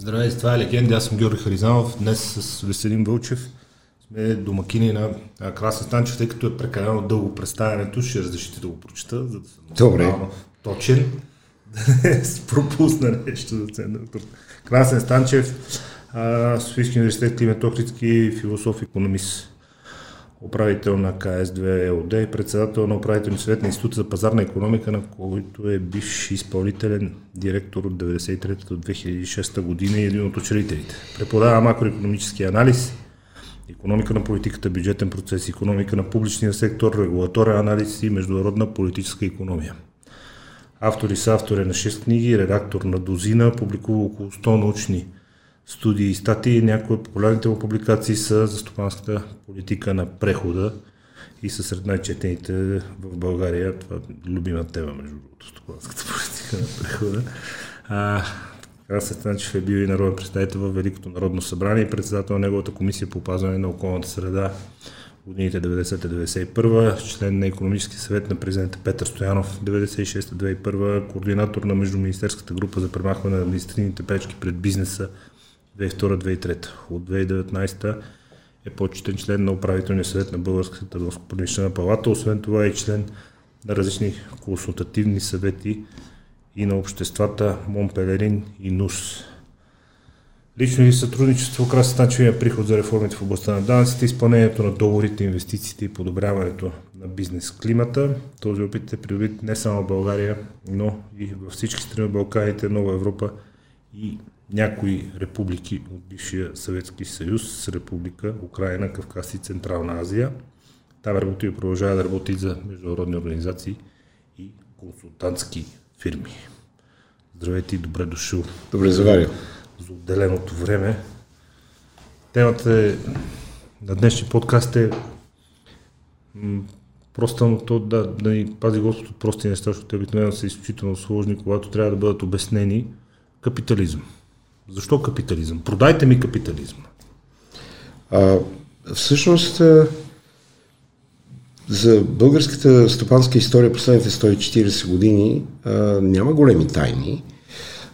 Здравейте, това е Легенди, аз съм Георги Харизанов. Днес с Веселин Вълчев сме домакини на Красен Станчев, тъй като е прекалено дълго представянето, ще разрешите да го прочита, за да съм Добре. точен, да не пропусна нещо за ценно. Красен Станчев, Софийски университет Климент Охридски, философ, економист управител на КС2 ЕОД и председател на управителния съвет на Института за пазарна економика, на който е бивш изпълнителен директор от 1993 до 2006 година и един от учредителите. Преподава макроекономически анализ, економика на политиката, бюджетен процес, економика на публичния сектор, регулаторен анализ и международна политическа економия. Автори са автори на 6 книги, редактор на дозина, публикува около 100 научни студии и статии. Някои от популярните му публикации са за стопанската политика на прехода и са сред най-четените в България. Това е любима тема, между другото, стопанската политика на прехода. А, така се Станчев е бил и народен представител в Великото народно събрание и председател на неговата комисия по опазване на околната среда годините 90-91, член на економически съвет на президента Петър Стоянов 96-2001, координатор на Междуминистерската група за премахване на административните пречки пред бизнеса 2002-2003. От 2019 е почетен член на управителния съвет на Българската търговско-промишлена палата. Освен това е член на различни консултативни съвети и на обществата Монпелерин и НУС. Лично и сътрудничество Краси Станчевия приход за реформите в областта на данъците, изпълнението на договорите, инвестициите и подобряването на бизнес климата. Този опит е придобит не само в България, но и във всички страни от Балканите, Нова Европа и някои републики от бившия Съветски съюз с република Украина, Кавказ и Централна Азия. Там работи и продължава да работи за международни организации и консултантски фирми. Здравейте и добре дошъл. Добре заварил. За отделеното време. Темата е на днешния подкаст е просто то да, да ни пази Господ от прости неща, защото те обикновено са изключително сложни, когато трябва да бъдат обяснени капитализъм. Защо капитализъм? Продайте ми капитализма. А, всъщност, за българската стопанска история последните 140 години а, няма големи тайни.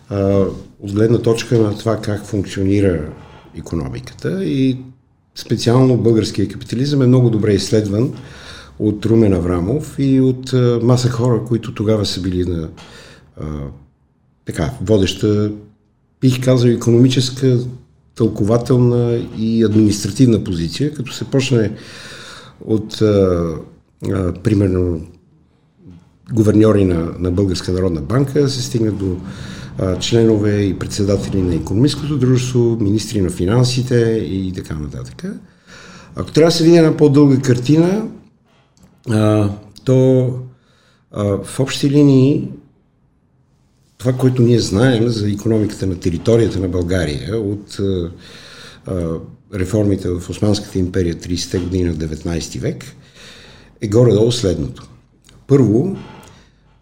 А, от гледна точка на това как функционира економиката и специално българския капитализъм е много добре изследван от Румен Аврамов и от а, маса хора, които тогава са били на а, така, водеща бих казал, економическа, тълкователна и административна позиция, като се почне от, а, а, примерно, гуверньори на, на Българска народна банка, се стигне до а, членове и председатели на економическото дружество, министри на финансите и така нататък. Ако трябва да се види една по-дълга картина, а, то а, в общи линии това, което ние знаем за економиката на територията на България от а, а, реформите в Османската империя 30-те години на 19 век, е горе-долу следното. Първо,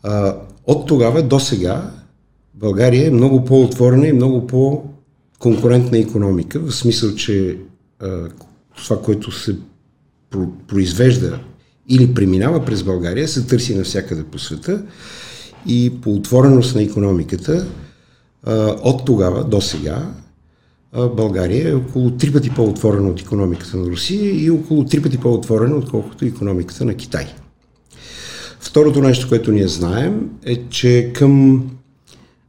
а, от тогава до сега България е много по-отворена и много по-конкурентна економика, в смисъл, че това, което се произвежда или преминава през България, се търси навсякъде по света и по отвореност на економиката от тогава до сега България е около три пъти по-отворена от економиката на Русия и около три пъти по-отворена, отколкото економиката на Китай. Второто нещо, което ние знаем е, че към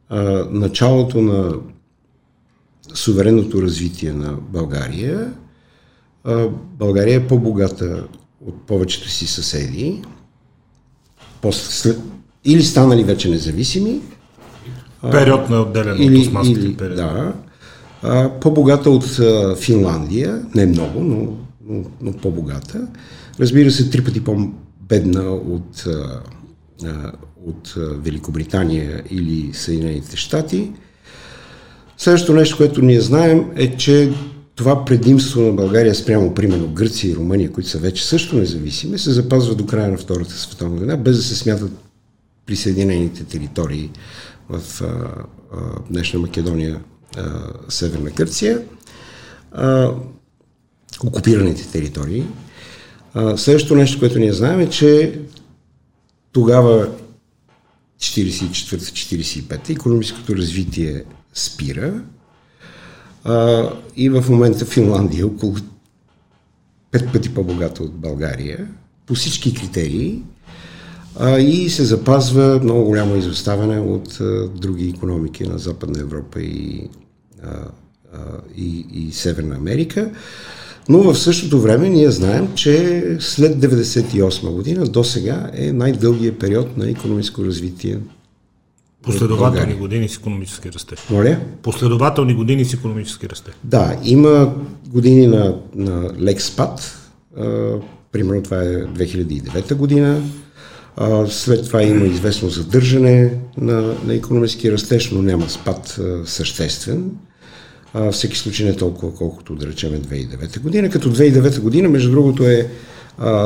а, началото на суверенното развитие на България, а, България е по-богата от повечето си съседи. После, или станали вече независими. Период на отделен или, от османските или, период. Да. А, по-богата от а, Финландия, не много, но, но, но по-богата. Разбира се, три пъти по-бедна от, а, от Великобритания или Съединените щати. Следващото нещо, което ние знаем е, че това предимство на България спрямо, примерно, Гърция и Румъния, които са вече също независими, се запазва до края на Втората световна война, без да се смятат присъединените територии в а, а, днешна Македония, а, Северна Гърция, а, окупираните територии. А, следващото нещо, което ние знаем е, че тогава 44-45 економическото развитие спира, А, и в момента Финландия е около пет пъти по-богата от България по всички критерии а, и се запазва много голямо изоставане от а, други економики на Западна Европа и, а, а, и, и Северна Америка. Но в същото време ние знаем, че след 1998 година до сега е най-дългия период на економическо развитие. Последователни години с економически растеж. Моля? Последователни години с економически растеж. Да, има години на, на лек спад. А, примерно това е 2009 година. След това има известно задържане на, на економически растеж, но няма спад съществен. Всеки случай не толкова, колкото да речеме 2009 година. Като 2009 година, между другото, е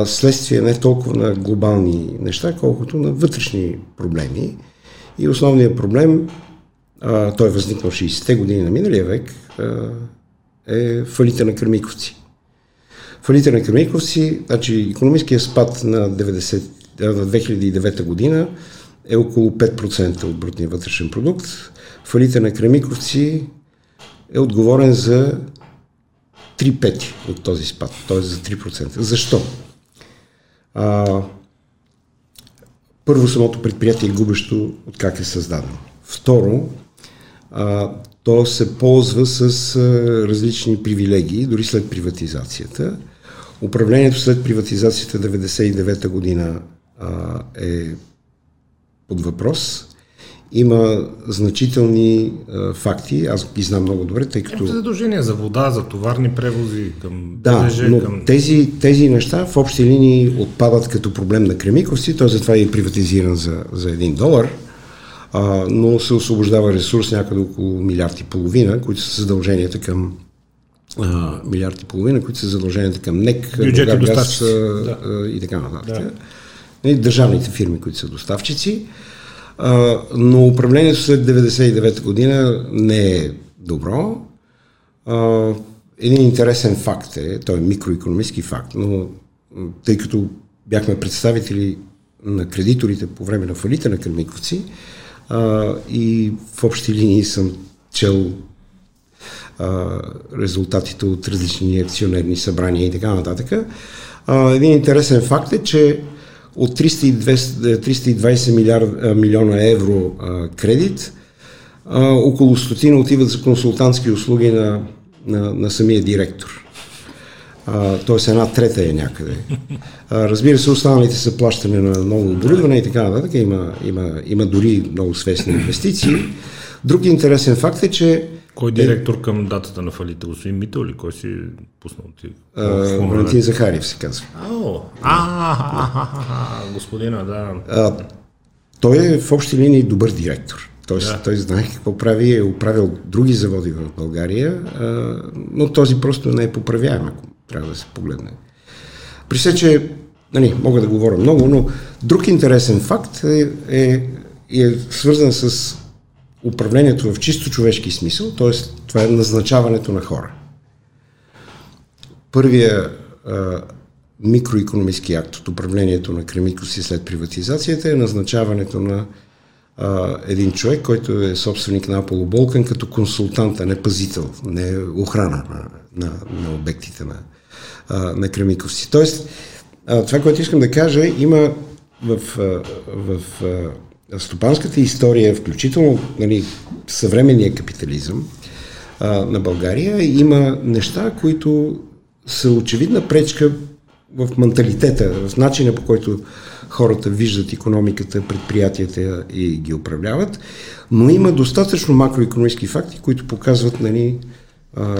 следствие не толкова на глобални неща, колкото на вътрешни проблеми. И основният проблем, той е възникнал 60-те години на миналия век, е фалита на Кърмиковци. Фалита на Кърмиковци, значи економическия спад на, 90, на 2009 година е около 5% от брутния вътрешен продукт. Фалита на Кремиковци е отговорен за 3 пети от този спад, т.е. за 3%. Защо? А, първо, самото предприятие е губещо от как е създадено. Второ, а, то се ползва с а, различни привилегии, дори след приватизацията. Управлението след приватизацията 99-та година а, е под въпрос има значителни а, факти, аз ги знам много добре, тъй като... Имате задължения за вода, за товарни превози към Да, БДЖ, но към... тези, тези неща в общи линии отпадат като проблем на Кремиковци, той затова е и приватизиран за, за един долар, а, но се освобождава ресурс някъде около милиард и половина, които са задълженията към а, милиард и половина, които са задълженията към НЕК, Бюджети Булгаргаз, доставчици. а, Да. а, и така нататък. Да. И Държавните фирми, които са доставчици. Но управлението след 99 година не е добро. Един интересен факт е, той е микроекономически факт, но тъй като бяхме представители на кредиторите по време на фалита на Кърмиковци и в общи линии съм чел резултатите от различни акционерни събрания и така нататък. Един интересен факт е, че от 320, 320 милиард, милиона евро а, кредит, а, около стотина отиват за консултантски услуги на, на, на самия директор. Т.е. една трета е някъде. А, разбира се, останалите са плащане на ново оборудване и така нататък. Има, има, има дори много свестни инвестиции. Друг интересен факт е, че Кой директор към датата на фалита? Господин Мител или кой си пуснал ти? Валентин Захариев се казва. А, господина, да. А, той е в общи линии добър директор. Тоест, Да. той знае какво прави, е управил други заводи в България, а, но този просто не е поправяем, ако трябва да се погледне. При все, че нали, мога да говоря много, но друг интересен факт е, е, е свързан с управлението в чисто човешки смисъл, т.е. това е назначаването на хора. Първия а, микроекономически акт от управлението на Кремикоси след приватизацията е назначаването на а, един човек, който е собственик на Аполо Болкан като консултант, а не пазител, не охрана на, на, на обектите на, а, на Кремиковци. Тоест, а, това, което искам да кажа, има в, в а, стопанската история, включително нали, съвременния капитализъм а, на България, има неща, които са очевидна пречка в менталитета, в начина по който хората виждат економиката, предприятията и ги управляват, но има достатъчно макроекономически факти, които показват нали, а,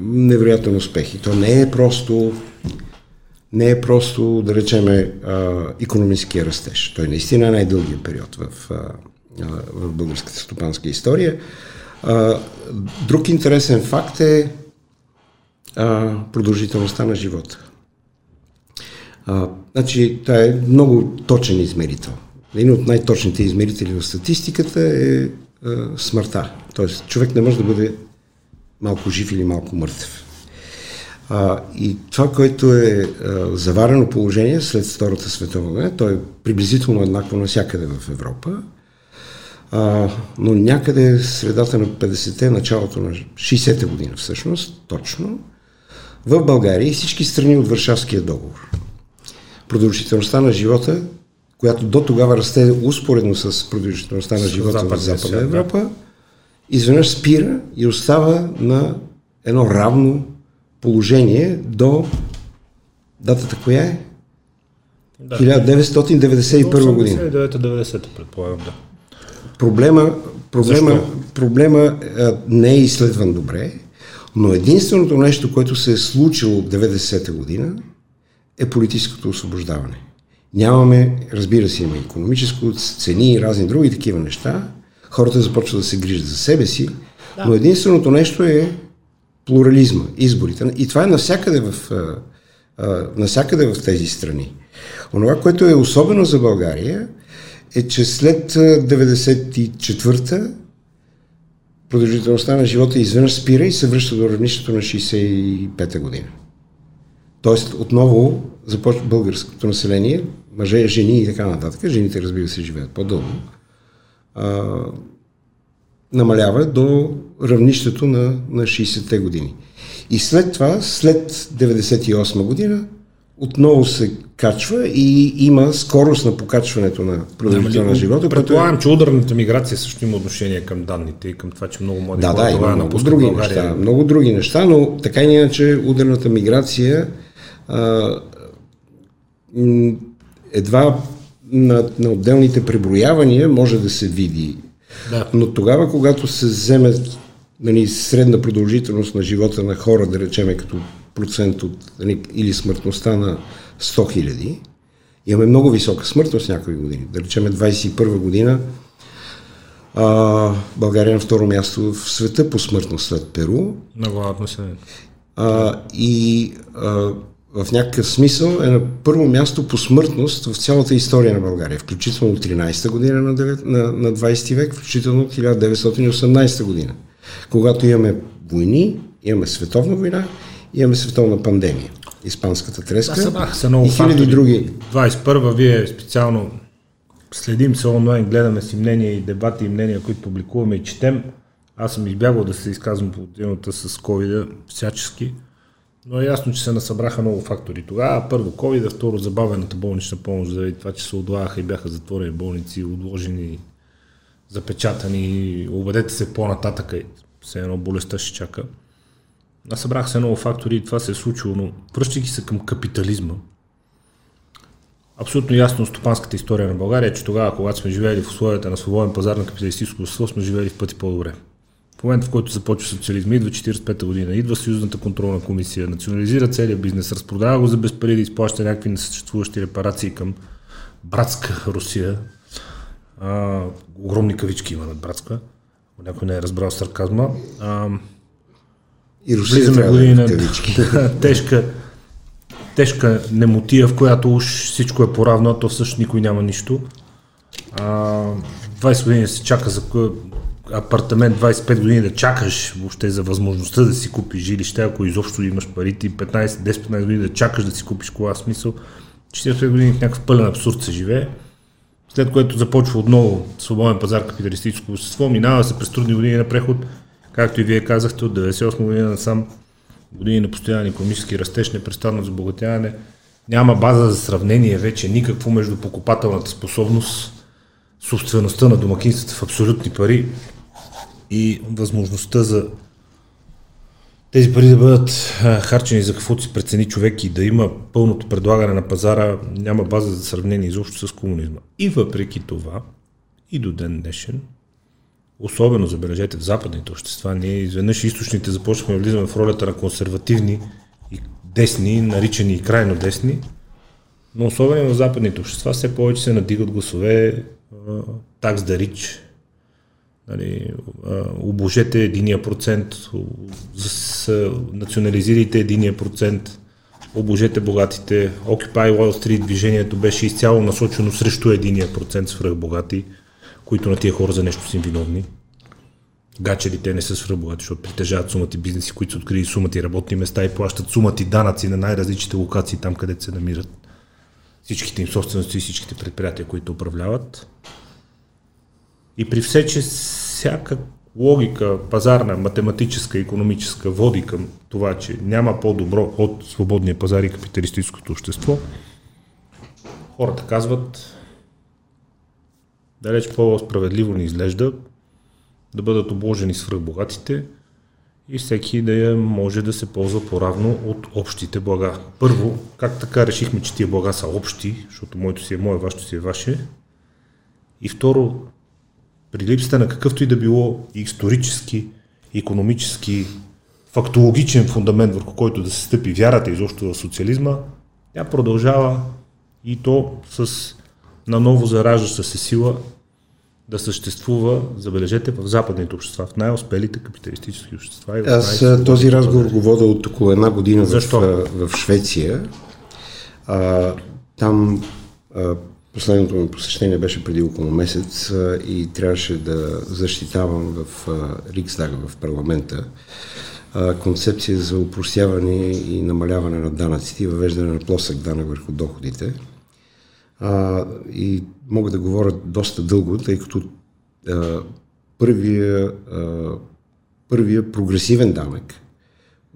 невероятен успех. И то не е просто не е просто, да речеме, економическия растеж. Той наистина е най-дългия период в, в българската стопанска история. Друг интересен факт е продължителността на живота. Значи, това е много точен измерител. Един от най-точните измерители в статистиката е смъртта. Тоест, човек не може да бъде малко жив или малко мъртъв. А, и това, което е а, заварено положение след Втората световна война, то е приблизително еднакво навсякъде в Европа, А, но някъде средата на 50-те, началото на 60-те година всъщност, точно, в България и всички страни от Варшавския договор. Продължителността на живота, която до тогава расте успоредно с продължителността на живота в Западна Европа, изведнъж спира и остава на едно равно положение до датата коя е? Да. 1991 година. 1990 предполагам, да. Проблема, проблема, проблема а, не е изследван добре, но единственото нещо, което се е случило от 90-та година, е политическото освобождаване. Нямаме, разбира се, има економическо, цени и разни други такива неща. Хората започват да се грижат за себе си, да. но единственото нещо е плурализма, изборите. И това е навсякъде в, навсякъде в тези страни. Онова, което е особено за България, е, че след 94-та продължителността на живота изведнъж спира и се връща до равнището на 65-та година. Тоест, отново започва българското население, мъже, жени и така нататък, жените разбира се живеят по-дълго, намалява до равнището на, на 60-те години. И след това, след 98 година, отново се качва и има скорост на покачването на продължителността на живота. Предполагам, е... че ударната миграция също има отношение към данните и към това, че много млади да, да, има много други България. неща, много други неща, но така и иначе ударната миграция а, едва на, на отделните преброявания може да се види. Да. Но тогава, когато се вземе нали, средна продължителност на живота на хора, да речеме като процент от, нали, или смъртността на 100 хиляди, имаме много висока смъртност някои години. Да речеме 21 година а, България е на второ място в света по смъртност след Перу. Много население. А, и а, в някакъв смисъл е на първо място по смъртност в цялата история на България, включително 13-та година на, 9, на, на 20 век, включително 1918 година, когато имаме войни, имаме световна война, имаме световна пандемия. Испанската треска да, събрах се много и хиляди други. 21 вие специално следим се онлайн, гледаме си мнения и дебати и мнения, които публикуваме и четем. Аз съм избягал да се изказвам по темата с COVID всячески, но е ясно, че се насъбраха много фактори. Тогава първо COVID, второ забавената болнична помощ, заради това, че се отлагаха и бяха затворени болници, отложени, запечатани, обадете се по-нататък, все едно болестта ще чака. Аз събрах се много фактори и това се е случило, но връщайки се към капитализма, абсолютно ясно стопанската история на България е, че тогава, когато сме живели в условията на свободен пазар на капиталистическо общество, сме живели в пъти по-добре. В момента, в който започва социализма, идва 45-та година, идва Съюзната контролна комисия, национализира целият бизнес, разпродава го за без пари да изплаща някакви несъществуващи репарации към братска Русия. А, огромни кавички има над братска, ако някой не е разбрал сарказма. А, и Влизаме година да, тежка, тежка немотия, в която уж всичко е поравно, а то всъщност никой няма нищо. А, 20 години се чака за апартамент 25 години да чакаш въобще за възможността да си купиш жилище, ако изобщо имаш парите, 15-10-15 години да чакаш да си купиш кола, смисъл 45 години в някакъв пълен абсурд се живее, след което започва отново свободен пазар капиталистическо общество, минава се през трудни години на преход, както и вие казахте, от 98 година насам години на постоянен економически растеж, непрестанно забогатяване, няма база за сравнение вече никакво между покупателната способност, собствеността на домакинствата в абсолютни пари и възможността за тези пари да бъдат харчени за каквото си прецени човек и да има пълното предлагане на пазара, няма база за сравнение изобщо с комунизма. И въпреки това, и до ден днешен, особено забележете в западните общества, ние изведнъж източните започнахме да влизаме в ролята на консервативни и десни, наричани и крайно десни, но особено в западните общества все повече се надигат гласове такс да рич, нали, обложете единия процент, национализирайте единия процент, обложете богатите. Occupy Wall Street движението беше изцяло насочено срещу единия процент свръхбогати, които на тия хора за нещо са виновни. Гачери те не са свръхбогати, защото притежават сумати бизнеси, които са открили сумати работни места и плащат сумати данъци на най-различните локации там, където се намират всичките им собствености и всичките предприятия, които управляват. И при все, че всяка логика, пазарна, математическа, економическа, води към това, че няма по-добро от свободния пазар и капиталистическото общество, хората казват, далеч по-справедливо ни изглежда да бъдат обложени свръхбогатите и всеки да я може да се ползва по-равно от общите блага. Първо, как така решихме, че тия блага са общи, защото моето си е мое, вашето си е ваше. И второ, при липсата на какъвто и да било исторически, економически, фактологичен фундамент, върху който да се стъпи вярата изобщо в социализма, тя продължава и то с наново зараждаща се сила да съществува, забележете, в западните общества, в най-успелите капиталистически общества. И в Аз този разговор го вода от около една година в, Защо? в Швеция. А, там а, последното ми посещение беше преди около месец и трябваше да защитавам в Риксдага, в парламента, концепция за упростяване и намаляване на данъците и въвеждане на плосък данък върху доходите. А, и мога да говоря доста дълго, тъй като а, първия, а, първия прогресивен данък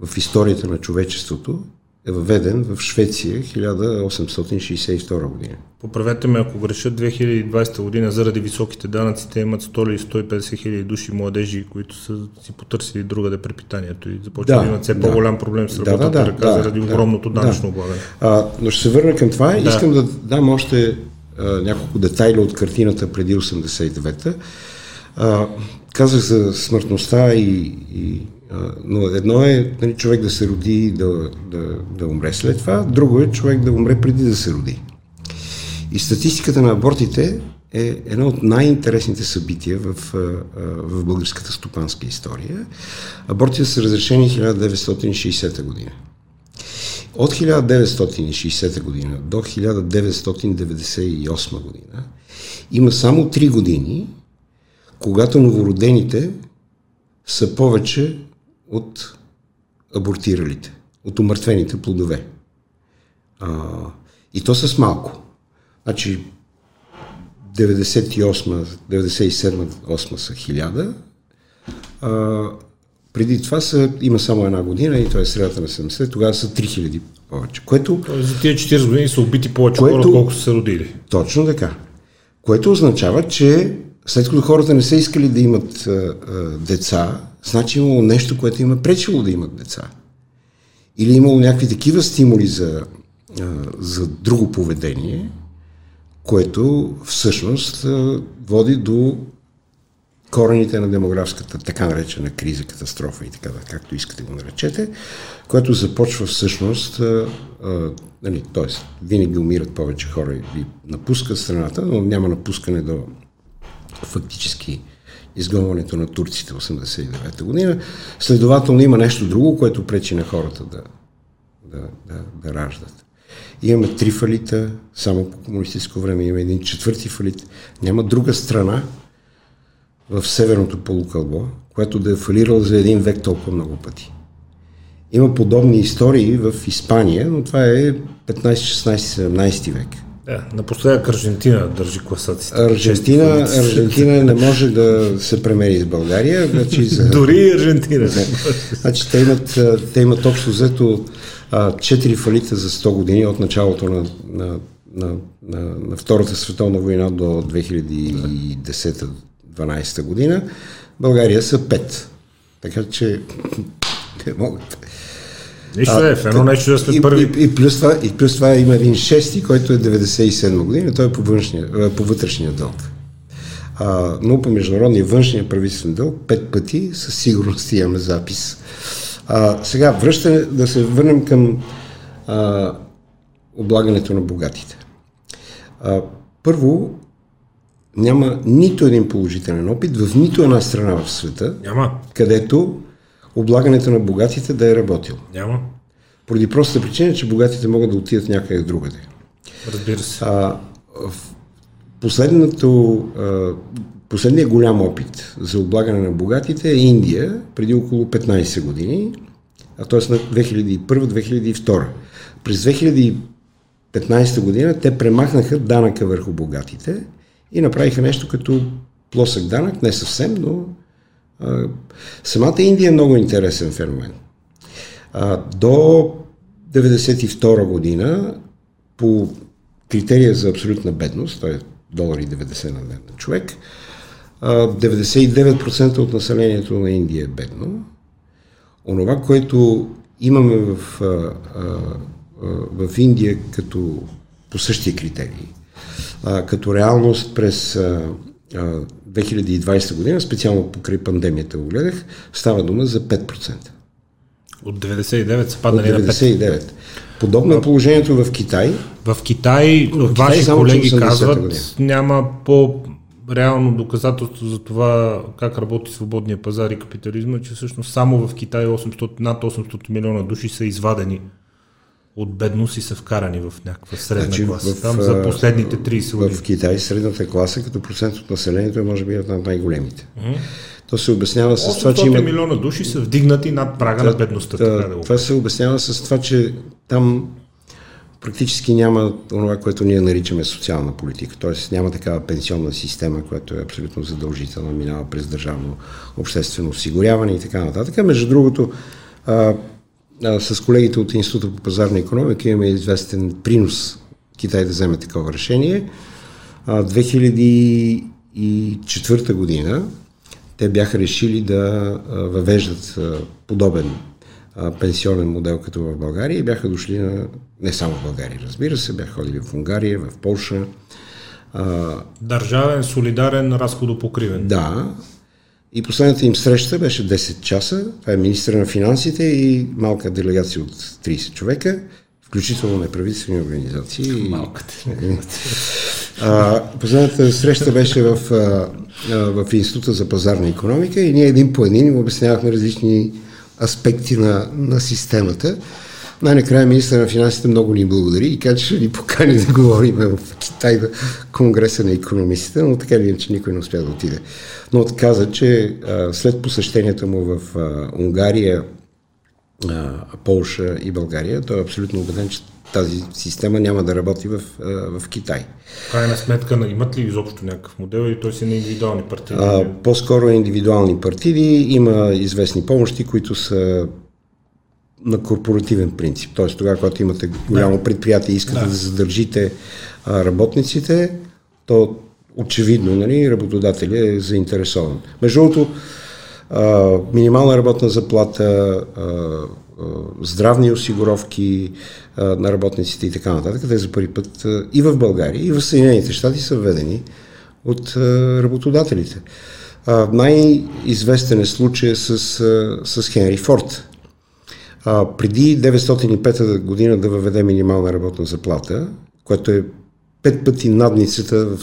в историята на човечеството е въведен в Швеция 1862 година. Поправете ме, ако греша, 2020 година заради високите данъци те имат 100 или 150 хиляди души младежи, които са си потърсили другаде препитанието и започват да, да имат все да. по-голям проблем с Да, работата да, да, ръка да, заради да, огромното да. данъчно облагане. А, но ще се върна към това. Да. Да. Искам да дам още а, няколко детайли от картината преди 89-та. А, казах за смъртността и, и но едно е нали, човек да се роди и да, да, да умре след това, друго е човек да умре преди да се роди. И статистиката на абортите е едно от най-интересните събития в, в българската стопанска история. Абортите са разрешени 1960 година. От 1960 година до 1998 година има само 3 години, когато новородените са повече от абортиралите, от умъртвените плодове. А, и то с малко. Значи 98, 97, 8 са 1000. А, преди това са, има само една година и това е средата на 70, тогава са 3000 повече. Което Тоест, за тия 40 години са убити повече Което- хора, колко са се родили. Точно така. Което означава, че след като хората не са искали да имат а, а, деца, значи имало нещо, което има пречило да имат деца. Или имало някакви такива стимули за, за друго поведение, което всъщност води до корените на демографската, така наречена криза, катастрофа и така, както искате го наречете, което започва всъщност, нали, т.е. винаги умират повече хора и напускат страната, но няма напускане до фактически изгонването на турците в 89-та година. Следователно има нещо друго, което пречи на хората да, да, да, да раждат. Имаме три фалита, само по комунистическо време има един четвърти фалит. Няма друга страна в северното полукълбо, която да е фалирала за един век толкова много пъти. Има подобни истории в Испания, но това е 15, 16, 17 век. Да, напоследък Аржентина държи класацията. Аржентина. Аржентина не може да се премери с България. Значи за... Дори Аржентина. Значи те имат, те имат общо взето а, 4 фалита за 100 години от началото на, на, на, на, на Втората световна война до 2010-12 година. България са 5. Така че не могат. Нищо е, в едно нещо да сме и, първи. и, и, плюс това, и плюс това има един шести, който е 97 година, той е по, външния, а, по вътрешния дълг. А, но по международния външния правителствен дълг пет пъти със сигурност имаме запис. А, сега, връщане, да се върнем към а, облагането на богатите. А, първо, няма нито един положителен опит в нито една страна в света, Няма. където облагането на богатите да е работило. Няма. Поради простата причина, че богатите могат да отидат някъде другаде. Разбира се. А, в последното, а, последният голям опит за облагане на богатите е Индия преди около 15 години, а т.е. на 2001-2002. През 2015 година те премахнаха данъка върху богатите и направиха нещо като плосък данък, не съвсем, но самата Индия е много интересен феномен. До 1992 година по критерия за абсолютна бедност, т.е. долари 90 на ден на човек, 99% от населението на Индия е бедно. Онова, което имаме в, в Индия като по същия критерии, като реалност през 2020 година, специално покрай пандемията го гледах, става дума за 5%. От 99 са паднали От 99. Подобно е положението в Китай. В Китай, в Китай ваши колеги казват, година. няма по реално доказателство за това как работи свободния пазар и капитализма, че всъщност само в Китай 800, над 800 милиона души са извадени от бедност и са вкарани в някаква средна значи, класа. В, Там за последните 30 години. В Китай средната класа като процент от населението е може би една от най-големите. Mm-hmm. То се обяснява с това, че има... милиона души са вдигнати над прага на бедността. Така да това се обяснява с това, че там практически няма това, което ние наричаме социална политика. Т.е. няма такава пенсионна система, която е абсолютно задължителна, минава през държавно обществено осигуряване и така нататък. Между другото, а, с колегите от Института по пазарна економика имаме известен принос Китай да вземе такова решение. А, 2004 година те бяха решили да въвеждат подобен пенсионен модел като в България и бяха дошли на, не само в България, разбира се, бяха ходили в Унгария, в Польша. Държавен, солидарен, разходопокривен. Да. И последната им среща беше 10 часа. Това е министра на финансите и малка делегация от 30 човека, включително неправителствени организации. Малката. последната среща беше в, в Института за пазарна економика и ние един по един обяснявахме различни аспекти на, на системата. Най-накрая министър на финансите много ни благодари и каза, че ще ни покани да говорим в Китай на Конгреса на економистите, но така ли че никой не успя да отиде. Но каза, че а, след посещенията му в а, Унгария, а, Полша и България, той е абсолютно убеден, че тази система няма да работи в, в Китай. Крайна сметка, имат ли изобщо някакъв модел или той си на индивидуални партиди? А, по-скоро индивидуални партиди. Има известни помощи, които са на корпоративен принцип. Тоест, тогава, когато имате голямо предприятие и искате да, да задържите а, работниците, то очевидно нали, работодателя е заинтересован. Между другото, минимална работна заплата, а, здравни осигуровки на работниците и така нататък, те за първи път и в България, и в Съединените щати са введени от работодателите. Най-известен е случай с, с Хенри Форд. Преди 905 година да въведе минимална работна заплата, което е пет пъти надницата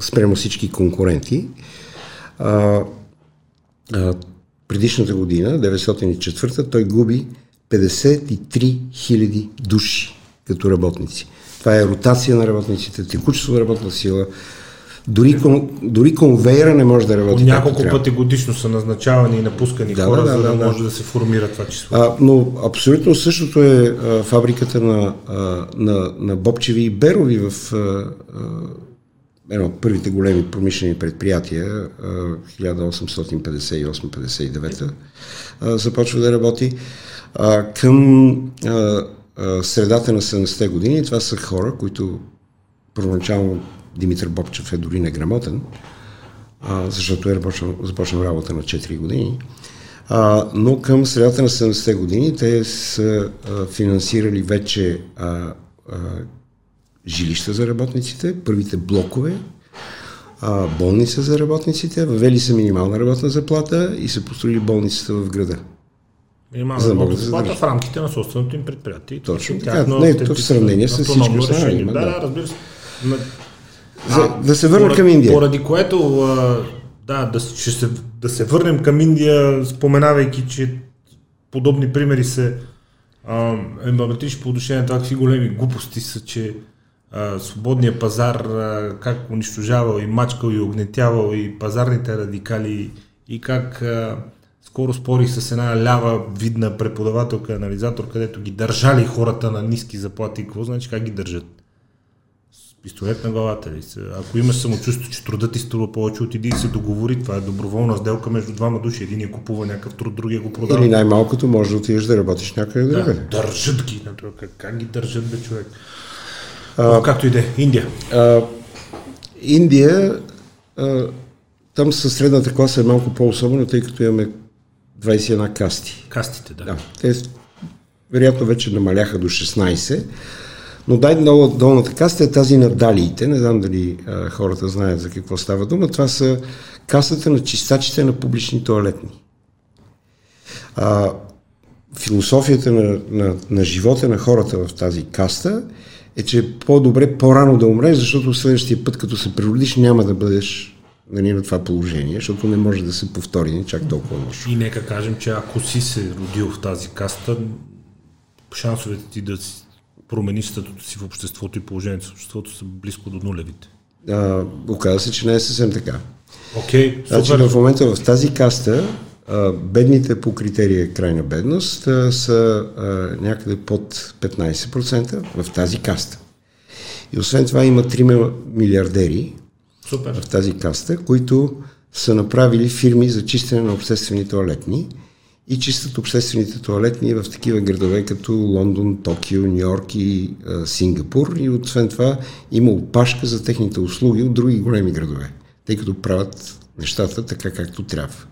спрямо всички конкуренти, предишната година, 904, той губи 53 000 души като работници. Това е ротация на работниците, текучество на работна сила. Дори, кон, дори конвейера не може да работи. Няколко пъти годишно са назначавани и напускани да, хора, да, да, за да, да може да се формира това число. А, но абсолютно същото е а, фабриката на, а, на, на Бобчеви и Берови в а, едно от първите големи промишлени предприятия, 1858-59, започва да работи. Към средата на 70-те години това са хора, които първоначално Димитър Бобчев е дори неграмотен, защото е започнал работа на 4 години. А, но към средата на 70-те години те са а, финансирали вече а, а, жилища за работниците, първите блокове, а, болница за работниците, въвели са минимална работна заплата и са построили болницата в града. Минимална работна да заплата в рамките на собственото им предприятие. Точно така. Не, то в сравнение с всички останали. Да, да, разбира се. За, а, да се върнем към Индия. Поради което, а, да, да, ще се, да се върнем към Индия, споменавайки, че подобни примери се емблематични по отношение на това какви големи глупости са, че свободния пазар, как унищожавал и мачкал и огнетявал и пазарните радикали и как скоро спорих с една лява видна преподавателка, анализатор, където ги държали хората на ниски заплати. Какво значи как ги държат? Пистолет на главата ли са. Ако имаш самочувство, че трудът ти струва повече, отиди и се договори. Това е доброволна сделка между двама души. Един я купува някакъв труд, другия го продава. Или най-малкото може да отидеш да работиш някъде да, другаде. държат ги. Как, как ги държат, бе, човек? А, както и да е. Индия. А, Индия, а, там със средната класа е малко по-особено, тъй като имаме 21 касти. Кастите, да. Да, те вероятно вече намаляха до 16, но дай долу, долната каста е тази на далиите. Не знам дали а, хората знаят за какво става дума. Това са кастата на чистачите на публични туалетни. А, философията на, на, на живота на хората в тази каста е, че е по-добре по-рано да умреш, защото следващия път, като се природиш, няма да бъдеш нали, на това положение, защото не може да се повтори не чак толкова лошо. И нека кажем, че ако си се родил в тази каста, шансовете ти да промениш статута си в обществото и положението в обществото са близко до нулевите. А, оказа се, че не е съвсем така. Окей, okay, значи в момента в тази каста а, бедните по критерия крайна бедност а, са а, някъде под 15% в тази каста. И освен това има трима милиардери Супер. в тази каста, които са направили фирми за чистене на обществени туалетни и чистят обществените туалетни в такива градове като Лондон, Токио, Нью Йорк и а, Сингапур. И освен това има опашка за техните услуги от други големи градове, тъй като правят нещата така както трябва.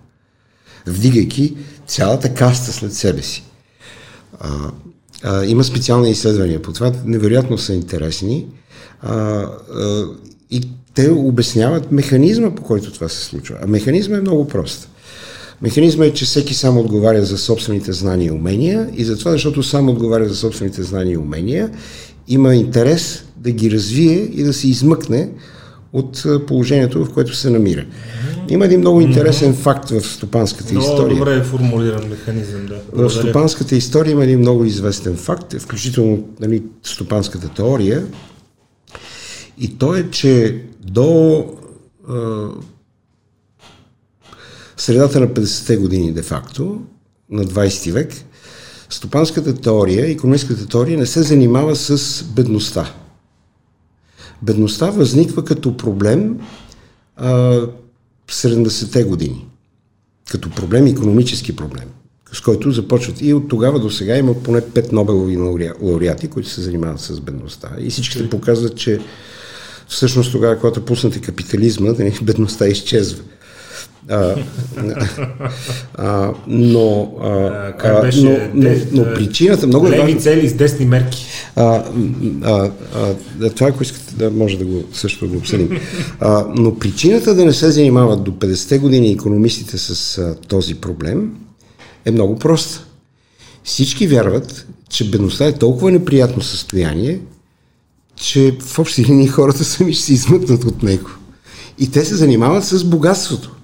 Вдигайки цялата каста след себе си. А, а, има специални изследвания по това, невероятно са интересни. А, а, и те обясняват механизма, по който това се случва. А механизма е много прост. Механизма е, че всеки сам отговаря за собствените знания и умения и затова, защото сам отговаря за собствените знания и умения, има интерес да ги развие и да се измъкне от положението, в което се намира. Има един много интересен mm-hmm. факт в стопанската много история. Много добре е формулиран механизъм, да. В стопанската история има един много известен факт, включително нали, стопанската теория, и то е, че до средата на 50-те години, де-факто, на 20 век, стопанската теория, економическата теория не се занимава с бедността. Бедността възниква като проблем а, в 70-те години. Като проблем, економически проблем, с който започват. И от тогава до сега има поне пет Нобелови лауреати, които се занимават с бедността. И всичките показват, че всъщност тогава, когато пуснете капитализма, бедността изчезва. А, а, но, а, как беше, но, но, но причината много е важна. цели с десни мерки. А, а, а, това, ако искате, да може да го също да го обсъдим. А, но причината да не се занимават до 50-те години економистите с а, този проблем е много проста. Всички вярват, че бедността е толкова неприятно състояние, че в общи линии хората сами ще се измъкнат от него. И те се занимават с богатството.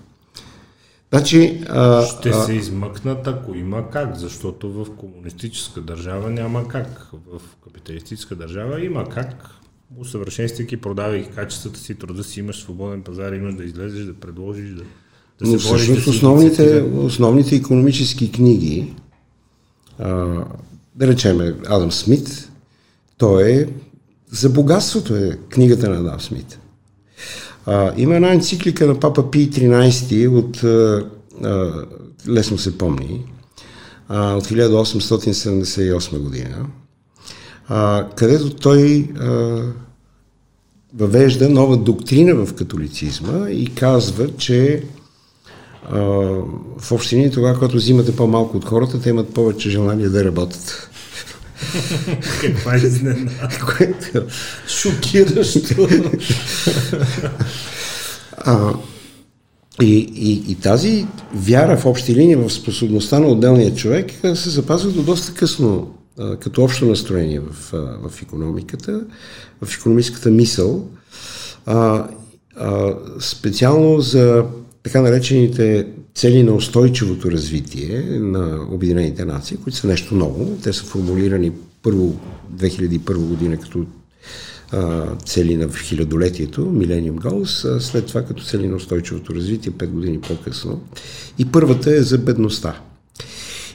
Значи, а, Ще се измъкнат, ако има как, защото в комунистическа държава няма как. В капиталистическа държава има как. Усъвършенствайки, продавайки качествата си, труда си, имаш свободен пазар, имаш да излезеш, да предложиш, да, да Но се бориш. Да основните, основните економически книги, а, да речеме Адам Смит, той е за богатството е книгата на Адам Смит. А, има една енциклика на папа Пи 13 от, а, а, лесно се помни, а, от 1878 година, а, където той а, въвежда нова доктрина в католицизма и казва, че а, в общини тогава, когато взимате по-малко от хората, те имат повече желание да работят. Каква е изненада? Което шокиращо. а, и, и, и тази вяра в общи линии в способността на отделния човек се запазва до доста късно а, като общо настроение в, а, в економиката, в економическата мисъл. А, а, специално за така наречените цели на устойчивото развитие на Обединените нации, които са нещо ново. Те са формулирани първо 2001 година като цели на хилядолетието, Millennium Goals, след това като цели на устойчивото развитие 5 години по-късно. И първата е за бедността.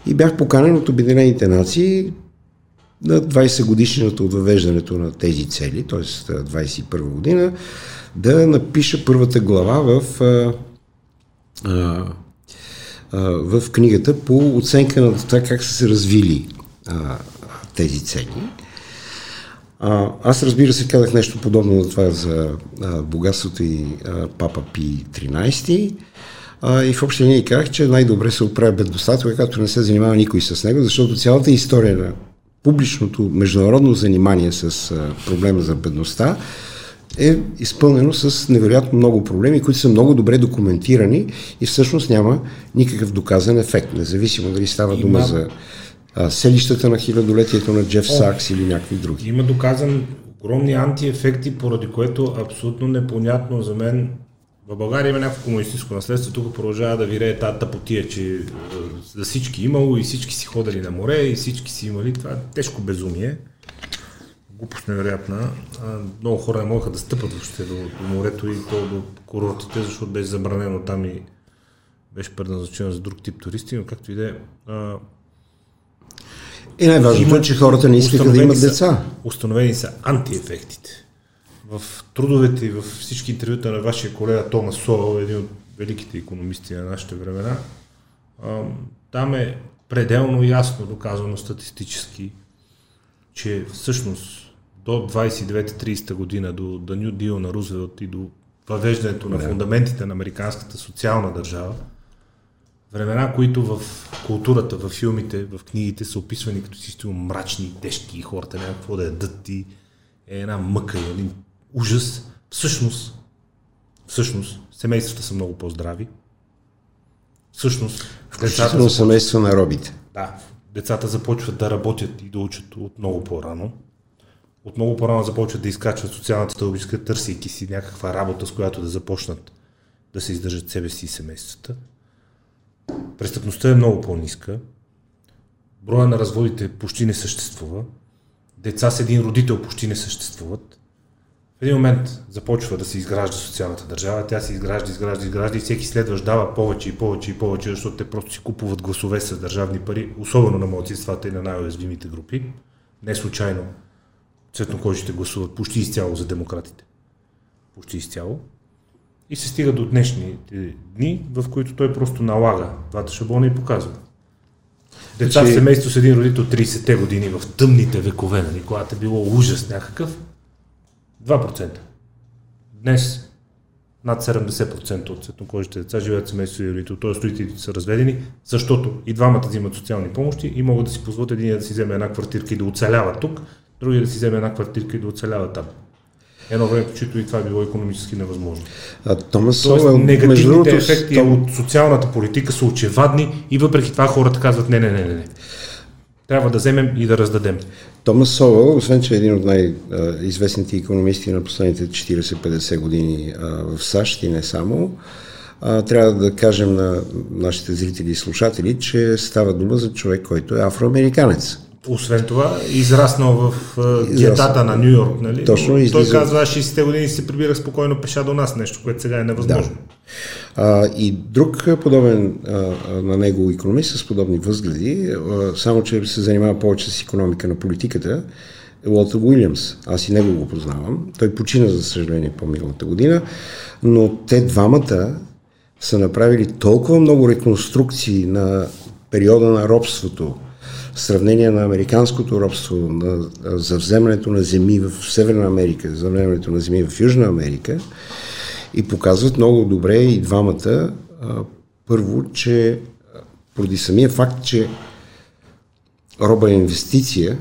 И бях поканен от Обединените нации на 20 годишната от въвеждането на тези цели, т.е. 21 година, да напиша първата глава в, а, а, в книгата по оценка на това как са се развили а, тези цели. А, аз разбира се казах нещо подобно на това за а, богатството и а, папа Пи 13 а, и в общи линии казах, че най-добре се оправя бедността, когато не се занимава никой с него, защото цялата история на публичното международно занимание с а, проблема за бедността е изпълнено с невероятно много проблеми, които са много добре документирани и всъщност няма никакъв доказан ефект, независимо дали става дума Има... за а, селищата на хилядолетието на Джеф О, Сакс или някакви други. Има доказан огромни антиефекти, поради което абсолютно непонятно за мен в България има някакво комунистическо наследство, тук продължава да вирее тази тъпотия, че за всички имало и всички си ходили на море и всички си имали. Това е тежко безумие. Глупост невероятна. Много хора не могат да стъпат въобще до, до морето и то до курортите, защото беше забранено там и беше предназначено за друг тип туристи, но както и да е. И най-важното е, че хората не искаха да имат са, деца. Установени са антиефектите. В трудовете и в всички интервюта на вашия колега Томас Сол, един от великите економисти на нашите времена, там е пределно ясно доказано статистически, че всъщност до 29-30 година, до The New Deal на Рузвелт и до въвеждането на фундаментите на американската социална държава, времена, които в културата, в филмите, в книгите са описвани като си мрачни, тежки и хората няма какво да ядат и е една мъка и един ужас. Всъщност, всъщност, семействата са много по-здрави. Всъщност, Включително семейства на робите. Да, децата започват да работят и да учат от много по-рано. От много по-рано започват да изкачват социалната стълбичка, търсейки си някаква работа, с която да започнат да се издържат себе си и семействата. Престъпността е много по-ниска. Броя на разводите почти не съществува. Деца с един родител почти не съществуват. В един момент започва да се изгражда социалната държава, тя се изгражда, изгражда, изгражда и всеки следващ дава повече и повече и повече, защото те просто си купуват гласове с държавни пари, особено на младсинствата и на най-уязвимите групи. Не случайно цветнокожите гласуват почти изцяло за демократите. Почти изцяло. И се стига до днешните дни, в които той просто налага двата шаблона и показва. Деца в значи- семейство с един родител 30-те години в тъмните векове, нали, когато е било ужас някакъв, 2%. Днес над 70% от цветнокожите деца живеят в семейство и родител, т.е. родителите са разведени, защото и двамата взимат социални помощи и могат да си позволят един да си вземе една квартирка и да оцелява тук, другия да си вземе една квартирка и да оцелява там едно време, чето и това е било економически невъзможно. А, Томас Тоест, Сол, негативните другото, ефекти Том... от социалната политика са очевадни и въпреки това хората казват не, не, не, не. Трябва да вземем и да раздадем. Томас Совел, освен че е един от най-известните економисти на последните 40-50 години в САЩ и не само, трябва да кажем на нашите зрители и слушатели, че става дума за човек, който е афроамериканец. Освен това, израснал в uh, гетата на Нью Йорк, нали? Точно, излиза... Той казва, 60-те години се прибирах спокойно пеша до нас, нещо, което сега е невъзможно. Да. А, и друг подобен а, на него економист с подобни възгледи, а, само че се занимава повече с економика на политиката, е Уолтер Уилямс. Аз и него го познавам. Той почина, за съжаление, по-миналата година, но те двамата са направили толкова много реконструкции на периода на робството, сравнение на американското робство, на, за вземането на земи в Северна Америка, за вземането на земи в Южна Америка и показват много добре и двамата първо, че поради самия факт, че роба е инвестиция,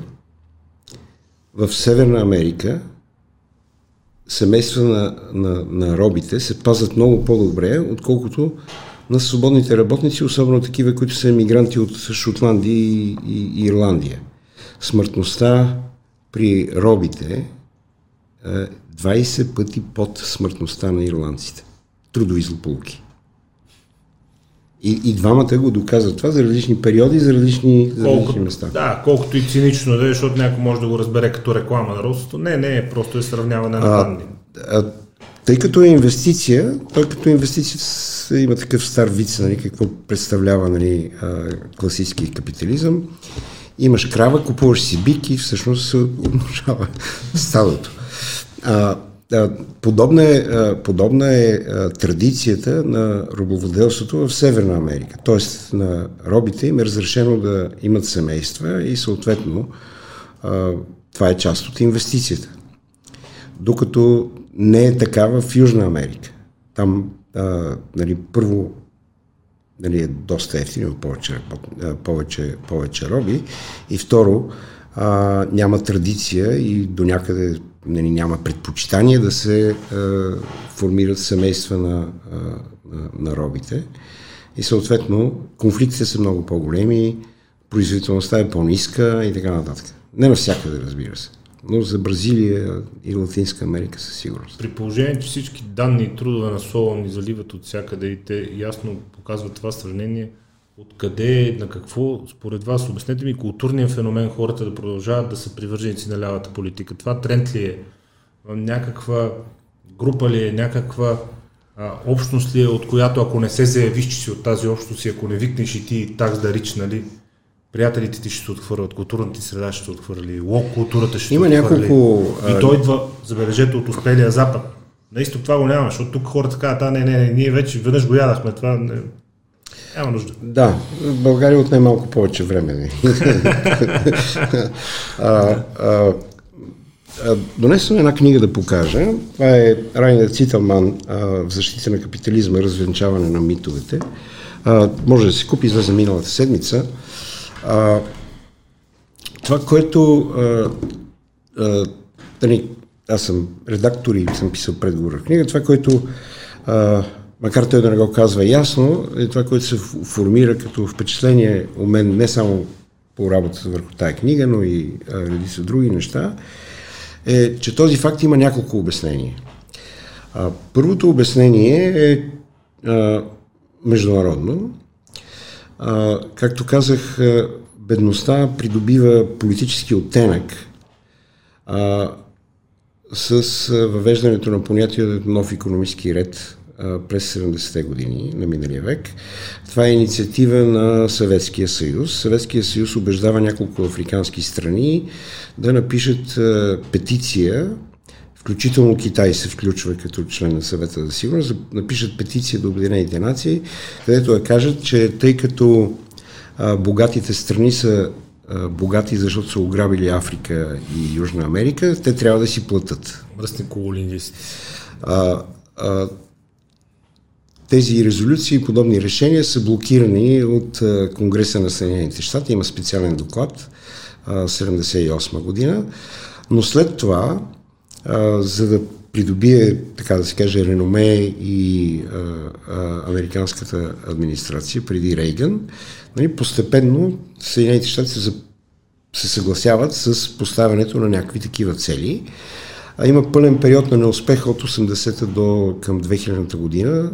в Северна Америка семейства на, на, на робите се пазят много по-добре, отколкото на свободните работници, особено такива, които са емигранти от Шотландия и, и, Ирландия. Смъртността при робите е 20 пъти под смъртността на ирландците. Трудови злополуки. И, и двамата го доказват това за различни периоди, за различни, за колко, различни места. Да, колкото и цинично да е, защото някой може да го разбере като реклама на родството. Не, не, просто е сравняване на данни. А, тъй като е инвестиция, той като инвестиция има такъв стар вид, нали, какво представлява нали, класически капитализъм. Имаш крава, купуваш си бик и всъщност се умножава стадото. А, Подобна е, подобна е традицията на робоводелството в Северна Америка. Тоест на робите им е разрешено да имат семейства и съответно това е част от инвестицията. Докато не е така в Южна Америка. Там а, нали, първо нали, е доста ефтино, повече, повече, повече роби и второ а, няма традиция и до някъде нали, няма предпочитание да се а, формират семейства на, а, на, на робите. И съответно конфликтите са много по-големи, производителността е по-ниска и така нататък. Не навсякъде, разбира се. Но за Бразилия и Латинска Америка със сигурност. При положение, че всички данни и трудове на Солон ни заливат от всякъде и те ясно показват това сравнение, Откъде, на какво, според вас, обяснете ми културния феномен хората да продължават да са привърженици на лявата политика. Това тренд ли е? Някаква група ли е? Някаква а, общност ли е, от която ако не се заявиш, че си от тази общност и ако не викнеш и ти такс да рич, нали, приятелите ти ще се отхвърлят, културната ти среда ще се отхвърли, лок културата ще Има се отхвърли. Няколко... И той идва, забележете, от успелия запад. Наистина това го няма, защото тук хората казват, а не, не, не, ние вече веднъж го ядахме, това не, няма нужда. Да, България отне малко повече време. а, а, Донесвам една книга да покажа. Това е Райнер Цитълман в защита на капитализма, развенчаване на митовете. А, може да се купи за миналата седмица. А, това, което а, а, аз съм редактор и съм писал предговор в книга, това, което а, макар той да не го казва ясно, е това, което се формира като впечатление у мен не само по работата върху тая книга, но и редица други неща, е, че този факт има няколко обяснения. А, първото обяснение е а, международно. А, както казах, бедността придобива политически оттенък а, с въвеждането на понятието нов економически ред през 70-те години на миналия век. Това е инициатива на Съветския съюз. Съветския съюз убеждава няколко африкански страни да напишат петиция, включително Китай се включва като член на съвета за сигурност, напишат петиция до Обединените нации, където да кажат, че тъй като богатите страни са богати, защото са ограбили Африка и Южна Америка, те трябва да си платят. Мръсни колонисти. Тези резолюции и подобни решения са блокирани от Конгреса на Съединените щати. Има специален доклад 78 година. Но след това, за да придобие, така да се каже, реноме и а, а, американската администрация преди Рейган, нали, постепенно Съединените щати се, се съгласяват с поставянето на някакви такива цели. А има пълен период на неуспех от 80-та до към 2000-та година.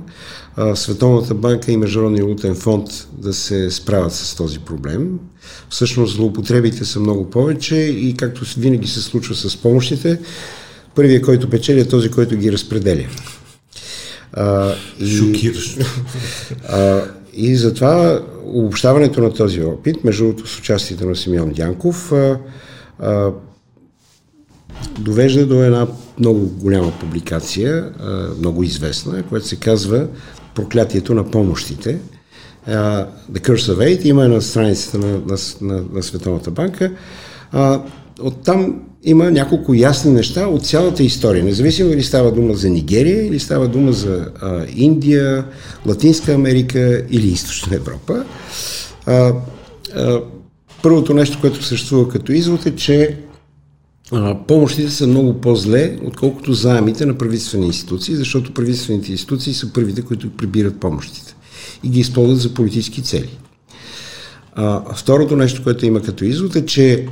А, Световната банка и Международния валутен фонд да се справят с този проблем. Всъщност злоупотребите са много повече и както винаги се случва с помощите, първият, който печели е този, който ги разпределя. А, и, Шокиращо. А, и затова обобщаването на този опит, между другото с участието на Симеон Дянков, а, а, довежда до една много голяма публикация, много известна, която се казва Проклятието на помощите. The Curse of Aid има на страницата на, на, на, на Световната банка. Оттам има няколко ясни неща от цялата история. Независимо дали става дума за Нигерия, или става дума за а, Индия, Латинска Америка или Източна Европа. А, а, първото нещо, което съществува като извод е, че помощите са много по-зле, отколкото заемите на правителствени институции, защото правителствените институции са първите, които прибират помощите и ги използват за политически цели. А, второто нещо, което има като извод е, че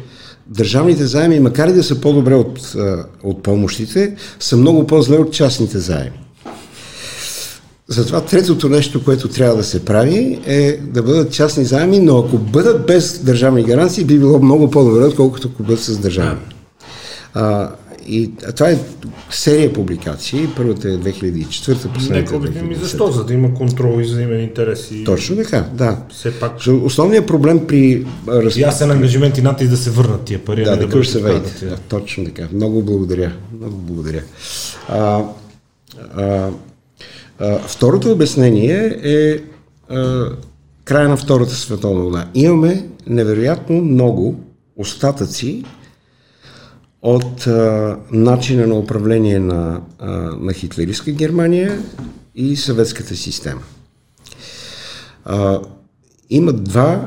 държавните заеми, макар и да са по-добре от, от помощите, са много по-зле от частните заеми. Затова третото нещо, което трябва да се прави е да бъдат частни заеми, но ако бъдат без държавни гаранции, би било много по-добре, отколкото ако бъдат с държавни. А, и това е серия публикации. Първата е 2004, последната е 2010. Ми защо? За да има контрол и взаимен интерес. И... Точно така, да. Все пак. Основният проблем при... Раз... Ясен ангажимент и натиск да се върнат тия пари. Да, да, да се Да, точно така. Много благодаря. Много благодаря. А, а, а, второто обяснение е а, края на Втората световна война. Имаме невероятно много остатъци от а, начина на управление на, а, на хитлеристска Германия и съветската система. А, има два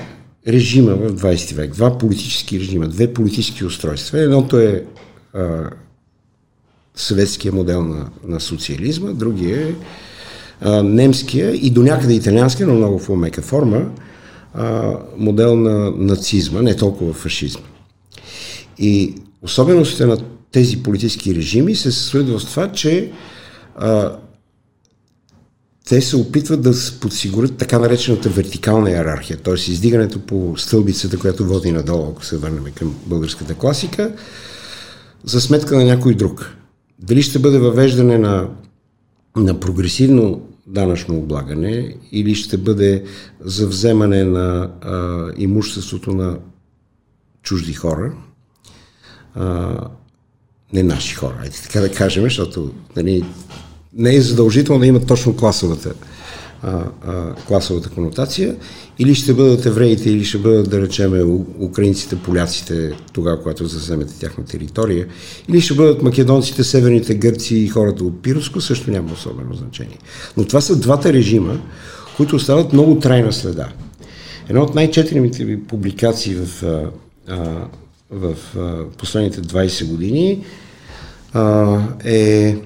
режима в 20 век, два политически режима, две политически устройства. Едното е а, съветския модел на, на социализма, другия е а, немския и до някъде италианския, но много в умека форма, а, модел на нацизма, не толкова фашизма. И особеностите на тези политически режими се състоят в това, че а, те се опитват да подсигурят така наречената вертикална иерархия, т.е. издигането по стълбицата, която води надолу, ако се върнем към българската класика, за сметка на някой друг. Дали ще бъде въвеждане на, на прогресивно данъчно облагане или ще бъде за вземане на а, имуществото на чужди хора, а, не наши хора, айде така да кажем, защото нали, не е задължително да имат точно класовата, а, а, класовата конотация, или ще бъдат евреите, или ще бъдат, да речем, украинците, поляците, тогава, когато заземете тяхна територия, или ще бъдат македонците, северните гърци и хората от Пироско, също няма особено значение. Но това са двата режима, които остават много трайна следа. Една от най-четените ми публикации в, а, в а, последните 20 години а, е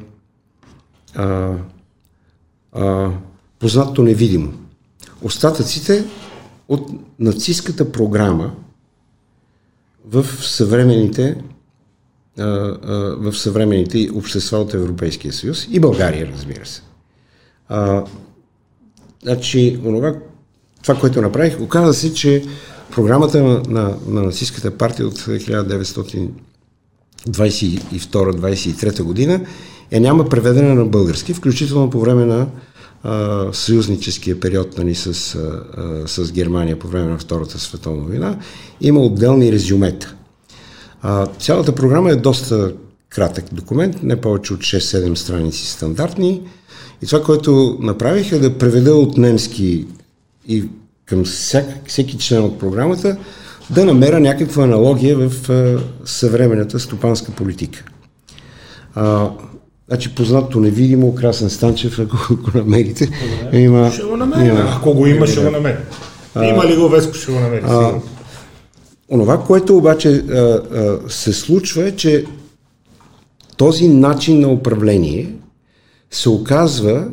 а, а, познато невидимо. Остатъците от нацистската програма в съвременните, в съвременните общества от Европейския съюз и България, разбира се. А, значи, онова, това, което направих, оказа се, че програмата на, на, на нацистската партия от 1922-23 година е няма преведена на български, включително по време на а, съюзническия период нали, с, а, с Германия по време на Втората световна война, има отделни резюмета. А, цялата програма е доста кратък документ, не повече от 6-7 страници стандартни. И това, което направих е да преведа от немски и към всяк, всеки член от програмата, да намеря някаква аналогия в а, съвременната стопанска политика. А, Значи познато невидимо, Красен Станчев, ако го намерите. Има, ще го намери. Има, ако го има, ще го намери. Има ли го Веско, ще го намери. А, онова, което обаче а, а, се случва е, че този начин на управление се оказва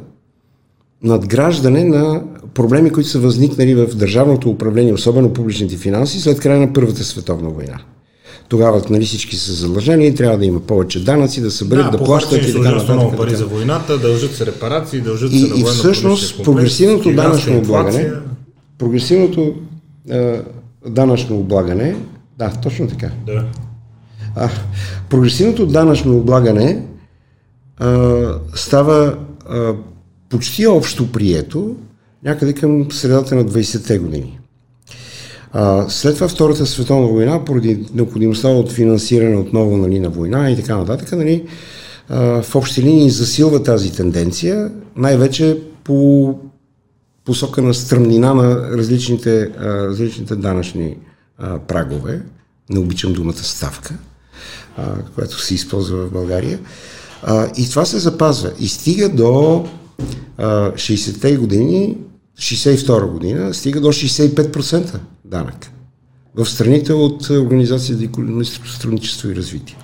надграждане на проблеми, които са възникнали в държавното управление, особено публичните финанси, след края на Първата световна война. Тогава нали, всички са задължени, трябва да има повече данъци, да съберат, да, да плащат и така нататък. много пари за войната, дължат се репарации, дължат и, се на И всъщност прогресивното данъчно облагане, прогресивното е, данъчно облагане, да, точно така. Да. А, прогресивното данъчно облагане а, става а, почти общо прието някъде към средата на 20-те години. А, след това Втората световна война, поради необходимостта от финансиране отново нали, на война и така нататък, нали, а, в общи линии засилва тази тенденция, най-вече по посока на стръмнина на различните, а, различните данъчни а, прагове. Не обичам думата ставка, а, която се използва в България. А, и това се запазва. И стига до а, 60-те години 62 година стига до 65% данък в страните от Организация за економическо сътрудничество и развитие.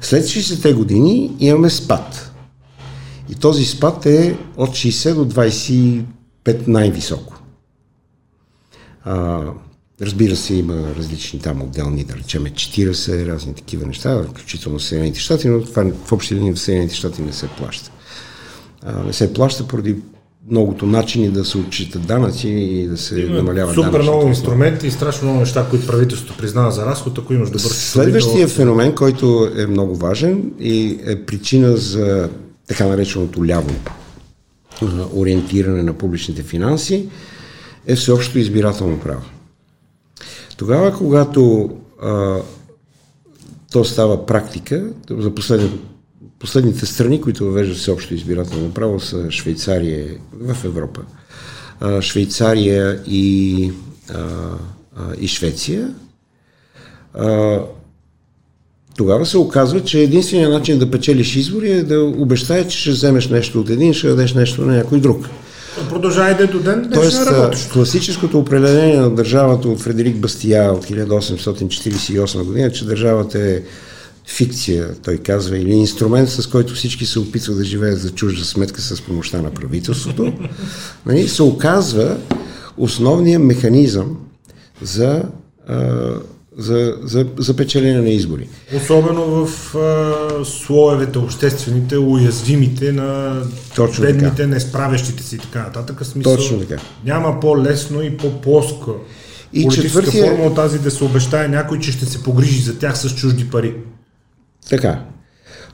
След 60-те години имаме спад. И този спад е от 60 до 25 най-високо. А, разбира се, има различни там отделни, да речем 40, разни такива неща, включително в Съединените щати, но това в общи линии в Съединените щати не се плаща. А, не се плаща поради многото начини да се отчитат данъци и да се Има намаляват Супер много инструменти и страшно много неща, които правителството признава за разход, ако имаш добър Следващия феномен, който е много важен и е причина за така нареченото ляво ориентиране на публичните финанси, е всеобщо избирателно право. Тогава, когато а, то става практика, за последните, последните страни, които въвеждат всеобщо избирателно право са Швейцария в Европа, Швейцария и, и Швеция, тогава се оказва, че единственият начин да печелиш избори е да обещае, че ще вземеш нещо от един, ще дадеш нещо на някой друг. Продължава и до ден Тоест, класическото определение на държавата от Фредерик Бастия от 1848 година, че държавата е фикция, той казва, или инструмент, с който всички се опитват да живеят за чужда сметка с помощта на правителството, нали, се оказва основният механизъм за за, за, за печелене на избори. Особено в а, слоевете обществените, уязвимите на Точно бедните, така. несправящите си и така нататък. Смисъл, Точно така. Няма по-лесно и по-плоска и четвъртия... форма от тази да се обещае някой, че ще се погрижи за тях с чужди пари. Така.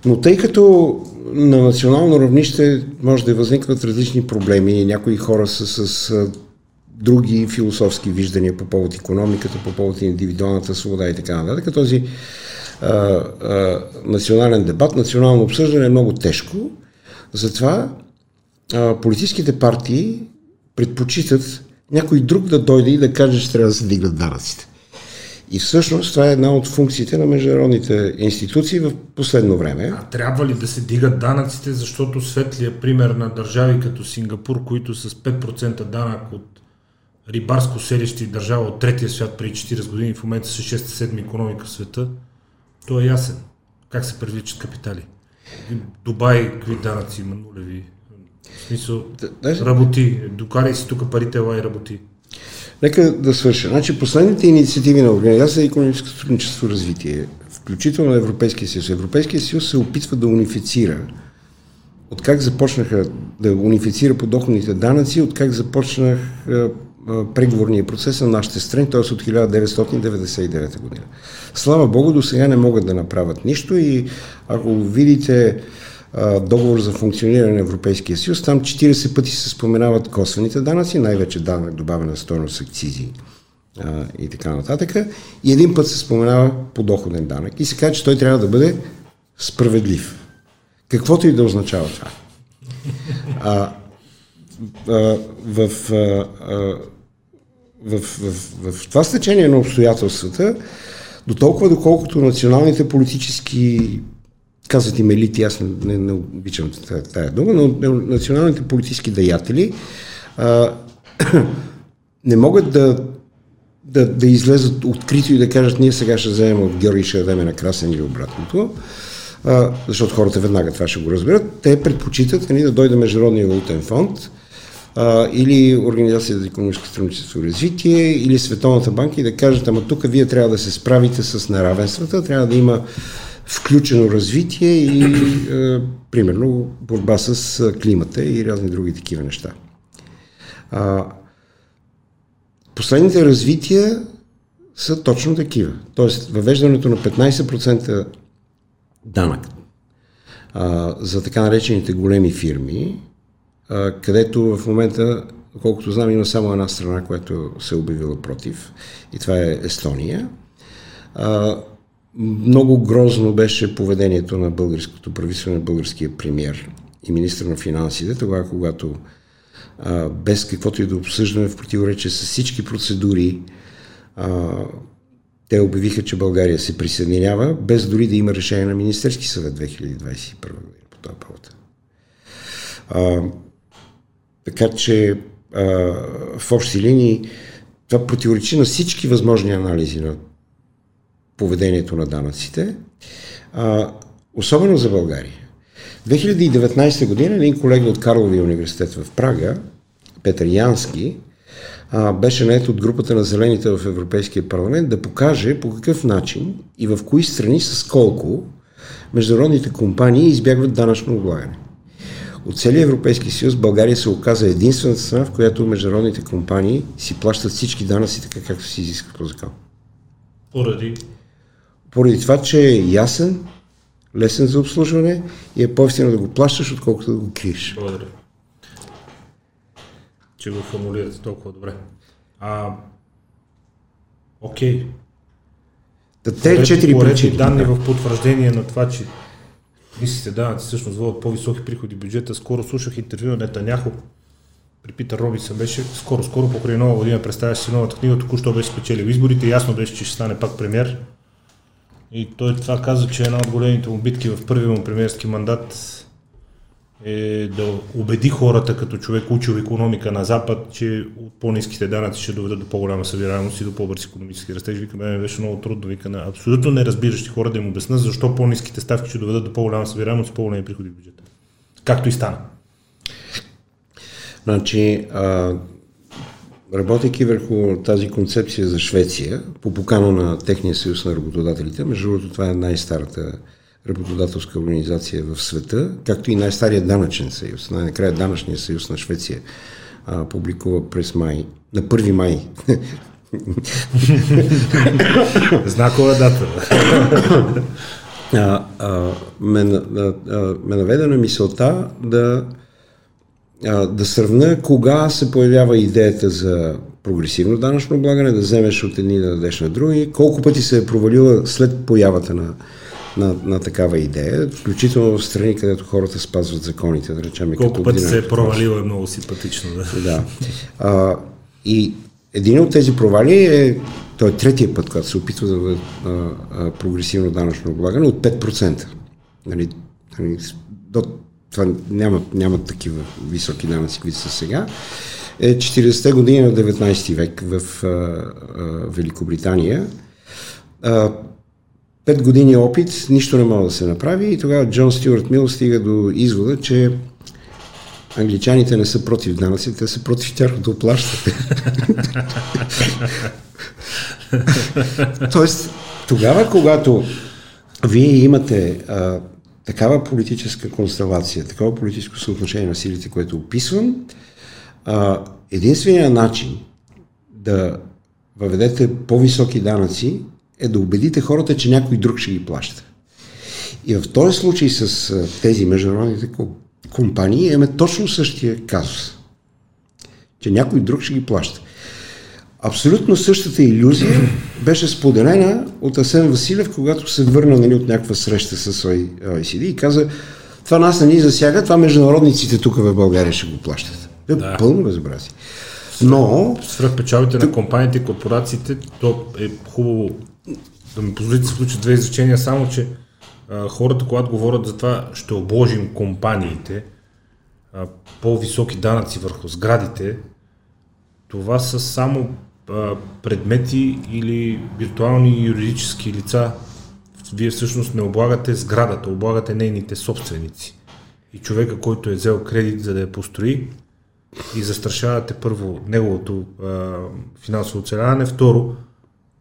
Но тъй като на национално равнище може да възникват различни проблеми, някои хора са с други философски виждания по повод економиката, по повод индивидуалната свобода и така нататък. Този а, а, национален дебат, национално обсъждане е много тежко. Затова а, политическите партии предпочитат някой друг да дойде и да каже, че трябва да се дигнат данъците. И всъщност това е една от функциите на международните институции в последно време. А трябва ли да се дигат данъците, защото светлия пример на държави като Сингапур, които с 5% данък от рибарско селище и държава от третия свят преди 40 години, в момента са 6-7 економика в света, то е ясен. Как се привличат капитали? Дубай, какви данъци има нулеви? В смисъл, работи. Докарай си тук парите, ела и работи. Нека да свърша. Значи, последните инициативи на Организация за економическо сътрудничество и развитие, включително на Европейския съюз, Европейския съюз се опитва да унифицира от как започнаха да унифицира подоходните данъци, от как започнах преговорния процес на нашите страни, т.е. от 1999 година. Слава Богу, до сега не могат да направят нищо и ако видите договор за функциониране на Европейския съюз, там 40 пъти се споменават косвените данъци, най-вече данък добавена стойност акцизи а, и така нататък. И един път се споменава подоходен данък и се казва, че той трябва да бъде справедлив. Каквото и да означава това. А, а, в а, а, в, в, в това стечение на обстоятелствата, до толкова доколкото националните политически, казват им елити, аз не, не, не обичам тая дума, но националните политически деятели а, не могат да, да, да излезат открито и да кажат, ние сега ще вземем от Георги, ще дадем на Красен или обратното, а, защото хората веднага това ще го разберат. Те предпочитат нали, да дойде Международния валутен фонд, а, или Организация за економическо сътрудничество и развитие, или Световната банка и да кажат, ама тук вие трябва да се справите с неравенствата, трябва да има включено развитие и, а, примерно, борба с климата и разни други такива неща. А, последните развития са точно такива. Тоест, въвеждането на 15% данък а, за така наречените големи фирми, където в момента, колкото знам, има само една страна, която се е обявила против и това е Естония. Много грозно беше поведението на българското правителство, на българския премьер и министр на финансите, тогава когато без каквото и да обсъждаме в противоречие с всички процедури, те обявиха, че България се присъединява, без дори да има решение на Министерски съвет 2021 година по този повод. Така че а, в общи линии това противоречи на всички възможни анализи на поведението на данъците, а, особено за България. 2019 година един колега от Карловия университет в Прага, Петър Янски, а, беше наед от групата на зелените в Европейския парламент да покаже по какъв начин и в кои страни с колко международните компании избягват данъчно облагане от целия Европейски съюз България се оказа единствената страна, в която международните компании си плащат всички данъци така, както си изисква по закон. Поради? Поради това, че е ясен, лесен за обслужване и е по-ефтино да го плащаш, отколкото да го криеш. Благодаря. Че го формулирате толкова добре. А, окей. Да, те четири причини. данни в потвърждение на това, че мислите данъци всъщност водят по-високи приходи бюджета. Скоро слушах интервю на Нетаняхо при Питър Робинсън беше скоро, скоро покрай нова година представяше си новата книга, току-що беше спечелил изборите, ясно беше, че ще стане пак премьер. И той това каза, че една от големите му битки в първия му премьерски мандат е да убеди хората като човек учил економика на Запад, че от по-низките данъци ще доведат до по-голяма събираемост и до по-бърз економически растеж. Вика, мен беше много трудно. Вика на абсолютно неразбиращи хора да им обясна защо по-низките ставки ще доведат до по-голяма събираемост и по-големи приходи в бюджета. Както и стана. Значи, а, работейки върху тази концепция за Швеция, по покана на Техния съюз на работодателите, между другото това е най-старата работодателска организация в света, както и най-стария данъчен съюз. Най-накрая данъчния съюз на Швеция а, публикува през май, на 1 май. Знакова дата. а, а, ме, а, а, ме наведе на мисълта да, а, да сравня кога се появява идеята за прогресивно данъчно облагане, да вземеш от едни да дадеш на други, колко пъти се е провалила след появата на на, на такава идея, включително в страни, където хората спазват законите, да речем. Колко пъти се е провалила е много симпатично. Да. да. А, и един от тези провали е, той е третия път, когато се опитва да бъде прогресивно данъчно облагане от 5%. Нали, нали, това няма, няма такива високи данъци, които са сега. Е 40-те години на 19 век в а, а, Великобритания. А, пет години опит, нищо не може да се направи и тогава Джон Стюарт Мил стига до извода, че англичаните не са против данъци, те са против тяхното плащане. Тоест, тогава, когато вие имате а, такава политическа констелация, такова политическо съотношение на силите, което описвам, единственият начин да въведете по-високи данъци е да убедите хората, че някой друг ще ги плаща. И в този случай с тези международните компании имаме точно същия казус. Че някой друг ще ги плаща. Абсолютно същата иллюзия беше споделена от Асен Василев, когато се върна нали, от някаква среща с OECD и каза, това нас не ни засяга, това международниците тук в България ще го плащат. Е да. пълно безобразие. Но... Свръхпечалбите на компаниите и корпорациите, то е хубаво да ми позволите да се включат две изречения, само че а, хората, когато говорят за това, ще обложим компаниите, а, по-високи данъци върху сградите, това са само предмети или виртуални юридически лица. Вие всъщност не облагате сградата, облагате нейните собственици. И човека, който е взел кредит за да я построи, и застрашавате първо неговото а, финансово оцеляване, второ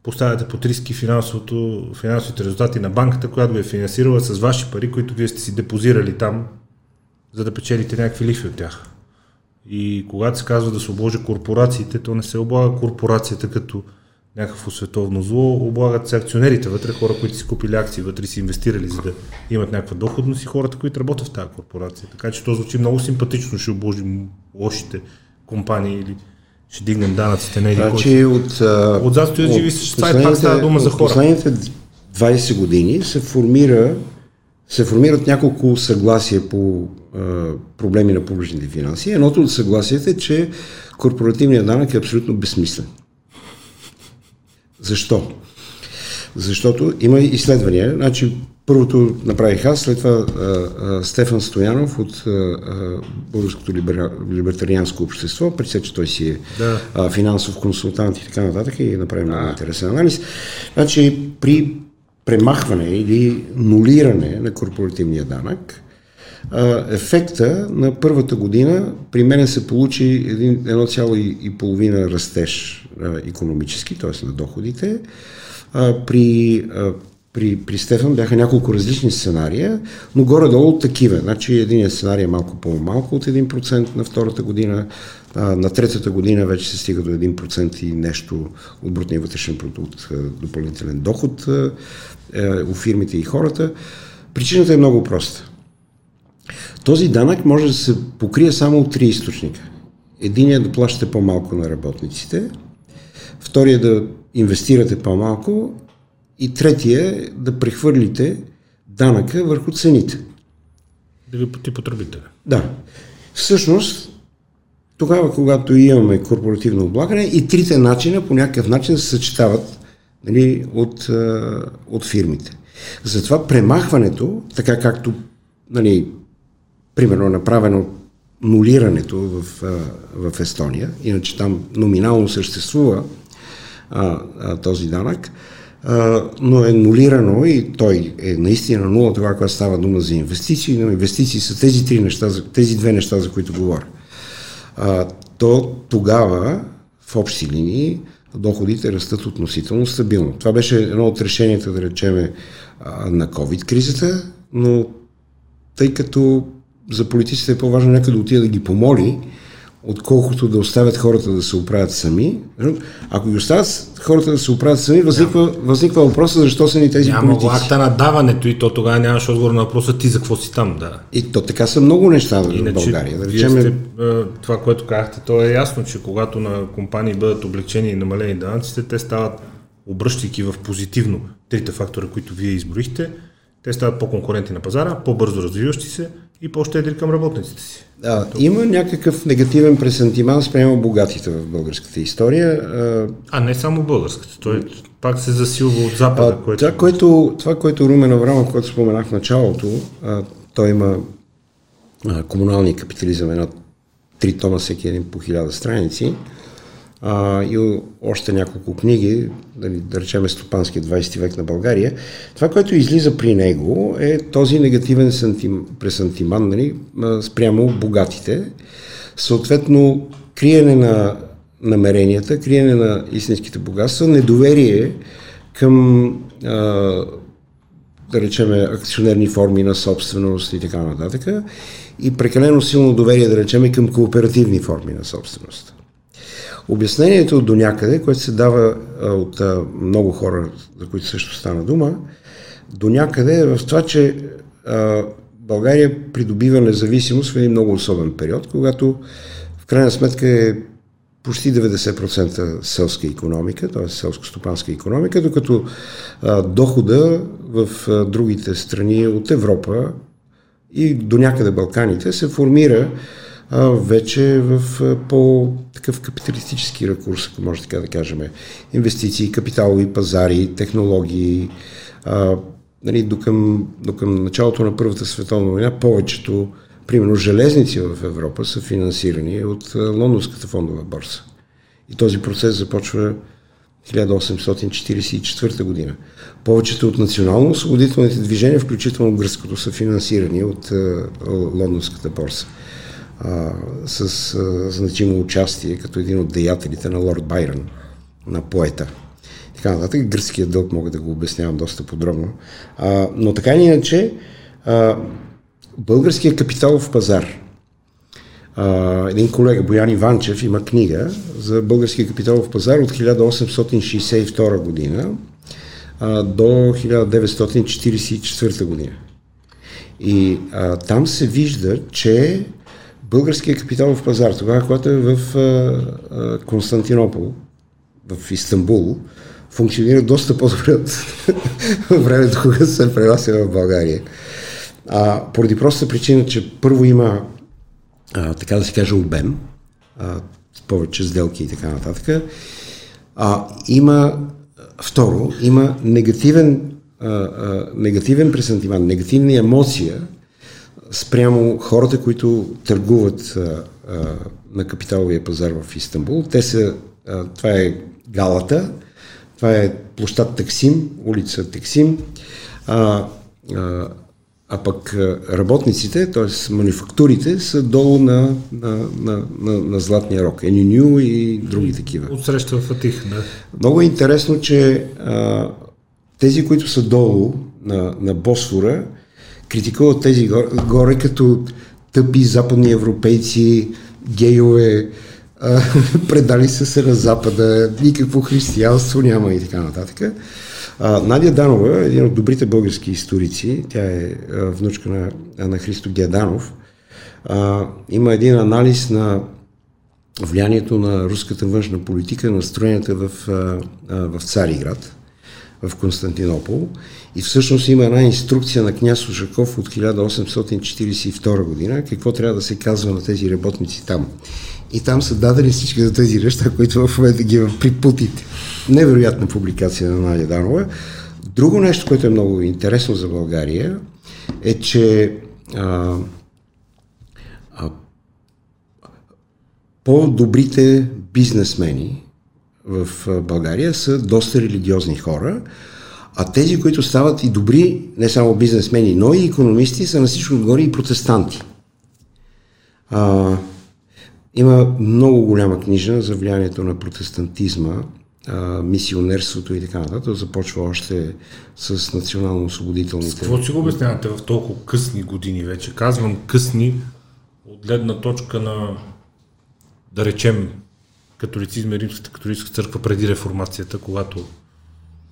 поставяте под риски финансовите резултати на банката, която ви е финансирала с ваши пари, които вие сте си депозирали там, за да печелите някакви лихви от тях. И когато се казва да се обложи корпорациите, то не се облага корпорацията като някакво световно зло, облагат се акционерите вътре, хора, които си купили акции вътре си инвестирали, за да имат някаква доходност и хората, които работят в тази корпорация. Така че то звучи много симпатично, ще обложим лошите компании или ще дигнем данъците на един значи, от, от зад стоят живи същества и пак става дума за хора. последните 20 години се формира се формират няколко съгласия по а, проблеми на публичните финанси. Едното от съгласията е, че корпоративният данък е абсолютно безсмислен. Защо? Защото има изследвания. Значи, Първото направих аз, след това а, а, Стефан Стоянов от а, Българското либер... либертарианско общество, при че той си е да. а, финансов консултант и така нататък и направи много интересен анализ. Значи при премахване или нулиране на корпоративния данък, ефекта на първата година при мен се получи 1,5 растеж економически, т.е. на доходите, при при, при Стефан бяха няколко различни сценария, но горе-долу такива. Значи един сценарий е малко по-малко от 1% на втората година, на третата година вече се стига до 1% и нещо от брутния вътрешен продукт, допълнителен доход е, у фирмите и хората. Причината е много проста. Този данък може да се покрие само от три източника. Единият е да плащате по-малко на работниците, втория е да инвестирате по-малко и третия е да прехвърлите данъка върху цените. Да ги поти потребителя. Да. Всъщност, тогава, когато имаме корпоративно облагане, и трите начина по някакъв начин се съчетават нали, от, от фирмите. Затова премахването, така както нали, примерно направено нулирането в, в Естония, иначе там номинално съществува а, а, този данък, а, но е нулирано и той е наистина нула това, когато става дума за инвестиции, но инвестиции са тези, три неща, тези две неща, за които говоря. А, то тогава в общи линии доходите растат относително стабилно. Това беше едно от решенията, да речеме, на COVID-кризата, но тъй като за политиците е по-важно някъде да отида да ги помоли, отколкото да оставят хората да се оправят сами. Ако ги оставят хората да се оправят сами, възниква, възниква въпроса защо са ни тези Няма политици. Няма акта на даването и то тогава нямаш отговор на въпроса ти за какво си там. Да. И то така са много неща в България. Да речем... сте, това, което казахте, то е ясно, че когато на компании бъдат облегчени и намалени данъците, те стават, обръщайки в позитивно трите фактора, които вие изброихте, те стават по-конкурентни на пазара, по-бързо развиващи се и по-щедри към работниците си. Да, има някакъв негативен пресентиман спрямо богатите в българската история. А не само българската, той пак се засилва от запада. А, което... Това, което, това, което Румен Аврамов, което споменах в началото, а, той има а, комуналния капитализъм, една три тома, всеки един по хиляда страници а, и още няколко книги, нали, да речеме Стопанския 20 век на България. Това, което излиза при него е този негативен сантим, пресантиман нали, спрямо богатите. Съответно, криене на намеренията, криене на истинските богатства, недоверие към а, да речеме акционерни форми на собственост и така нататък и прекалено силно доверие, да речеме, към кооперативни форми на собственост. Обяснението до някъде, което се дава от много хора, за които също стана дума, до някъде е в това, че България придобива независимост в един много особен период, когато в крайна сметка е почти 90% селска економика, т.е. селско-стопанска економика, докато дохода в другите страни от Европа и до някъде Балканите се формира а, вече в по-такъв капиталистически рекурс, ако може така да кажем. Инвестиции, капиталови пазари, технологии. А, нали, до, към, до към началото на Първата световна война повечето, примерно железници в Европа са финансирани от Лондонската фондова борса. И този процес започва 1844 година. Повечето от национално-освободителните движения, включително гръцкото, са финансирани от Лондонската борса с а, значимо участие като един от деятелите на Лорд Байрон, на поета. Така нататък. Гръцкият дълг мога да го обяснявам доста подробно. А, но така или иначе, а, българският капиталов пазар. А, един колега, Боян Иванчев, има книга за българския капиталов пазар от 1862 година а, до 1944 година. И а, там се вижда, че българския капиталов пазар, тогава, когато е в а, Константинопол, в Истанбул, функционира доста по-добре от времето, когато се пренася в България. А, поради проста причина, че първо има, а, така да се каже, обем, а, повече сделки и така нататък. А, има, второ, има негативен, а, а, негативен пресантимент, негативна емоция спрямо хората, които търгуват а, а, на капиталовия пазар в Истанбул. Те са, а, това е Галата, това е площад Таксим, улица Таксим, а, а, а пък работниците, т.е. манифактурите, са долу на, на, на, на, на Златния рок, Ениню и други такива. Отсреща в Атих, да. Много е интересно, че а, тези, които са долу на, на Босфора, критикуват тези горе, горе като тъпи западни европейци, гейове, а, предали са се на Запада, никакво християнство няма и така нататък. А, Надя Данова, един от добрите български историци, тя е а, внучка на, на Христо Геданов, а, има един анализ на влиянието на руската външна политика, настроенията в, в Цариград, в Константинопол. И всъщност има една инструкция на княз Ушаков от 1842 година, какво трябва да се казва на тези работници там. И там са дадени всички за тези неща, които в момента ги при Путите. Невероятна публикация на Надя Данова. Друго нещо, което е много интересно за България, е, че а, а, по-добрите бизнесмени в България са доста религиозни хора, а тези, които стават и добри, не само бизнесмени, но и економисти, са на всичко отгоре и протестанти. А, има много голяма книжа за влиянието на протестантизма, а, мисионерството и така нататък. Започва още с национално-освободителните... Какво си го обяснявате в толкова късни години вече? Казвам късни от гледна точка на, да речем, католицизма и Римската католическа църква преди реформацията, когато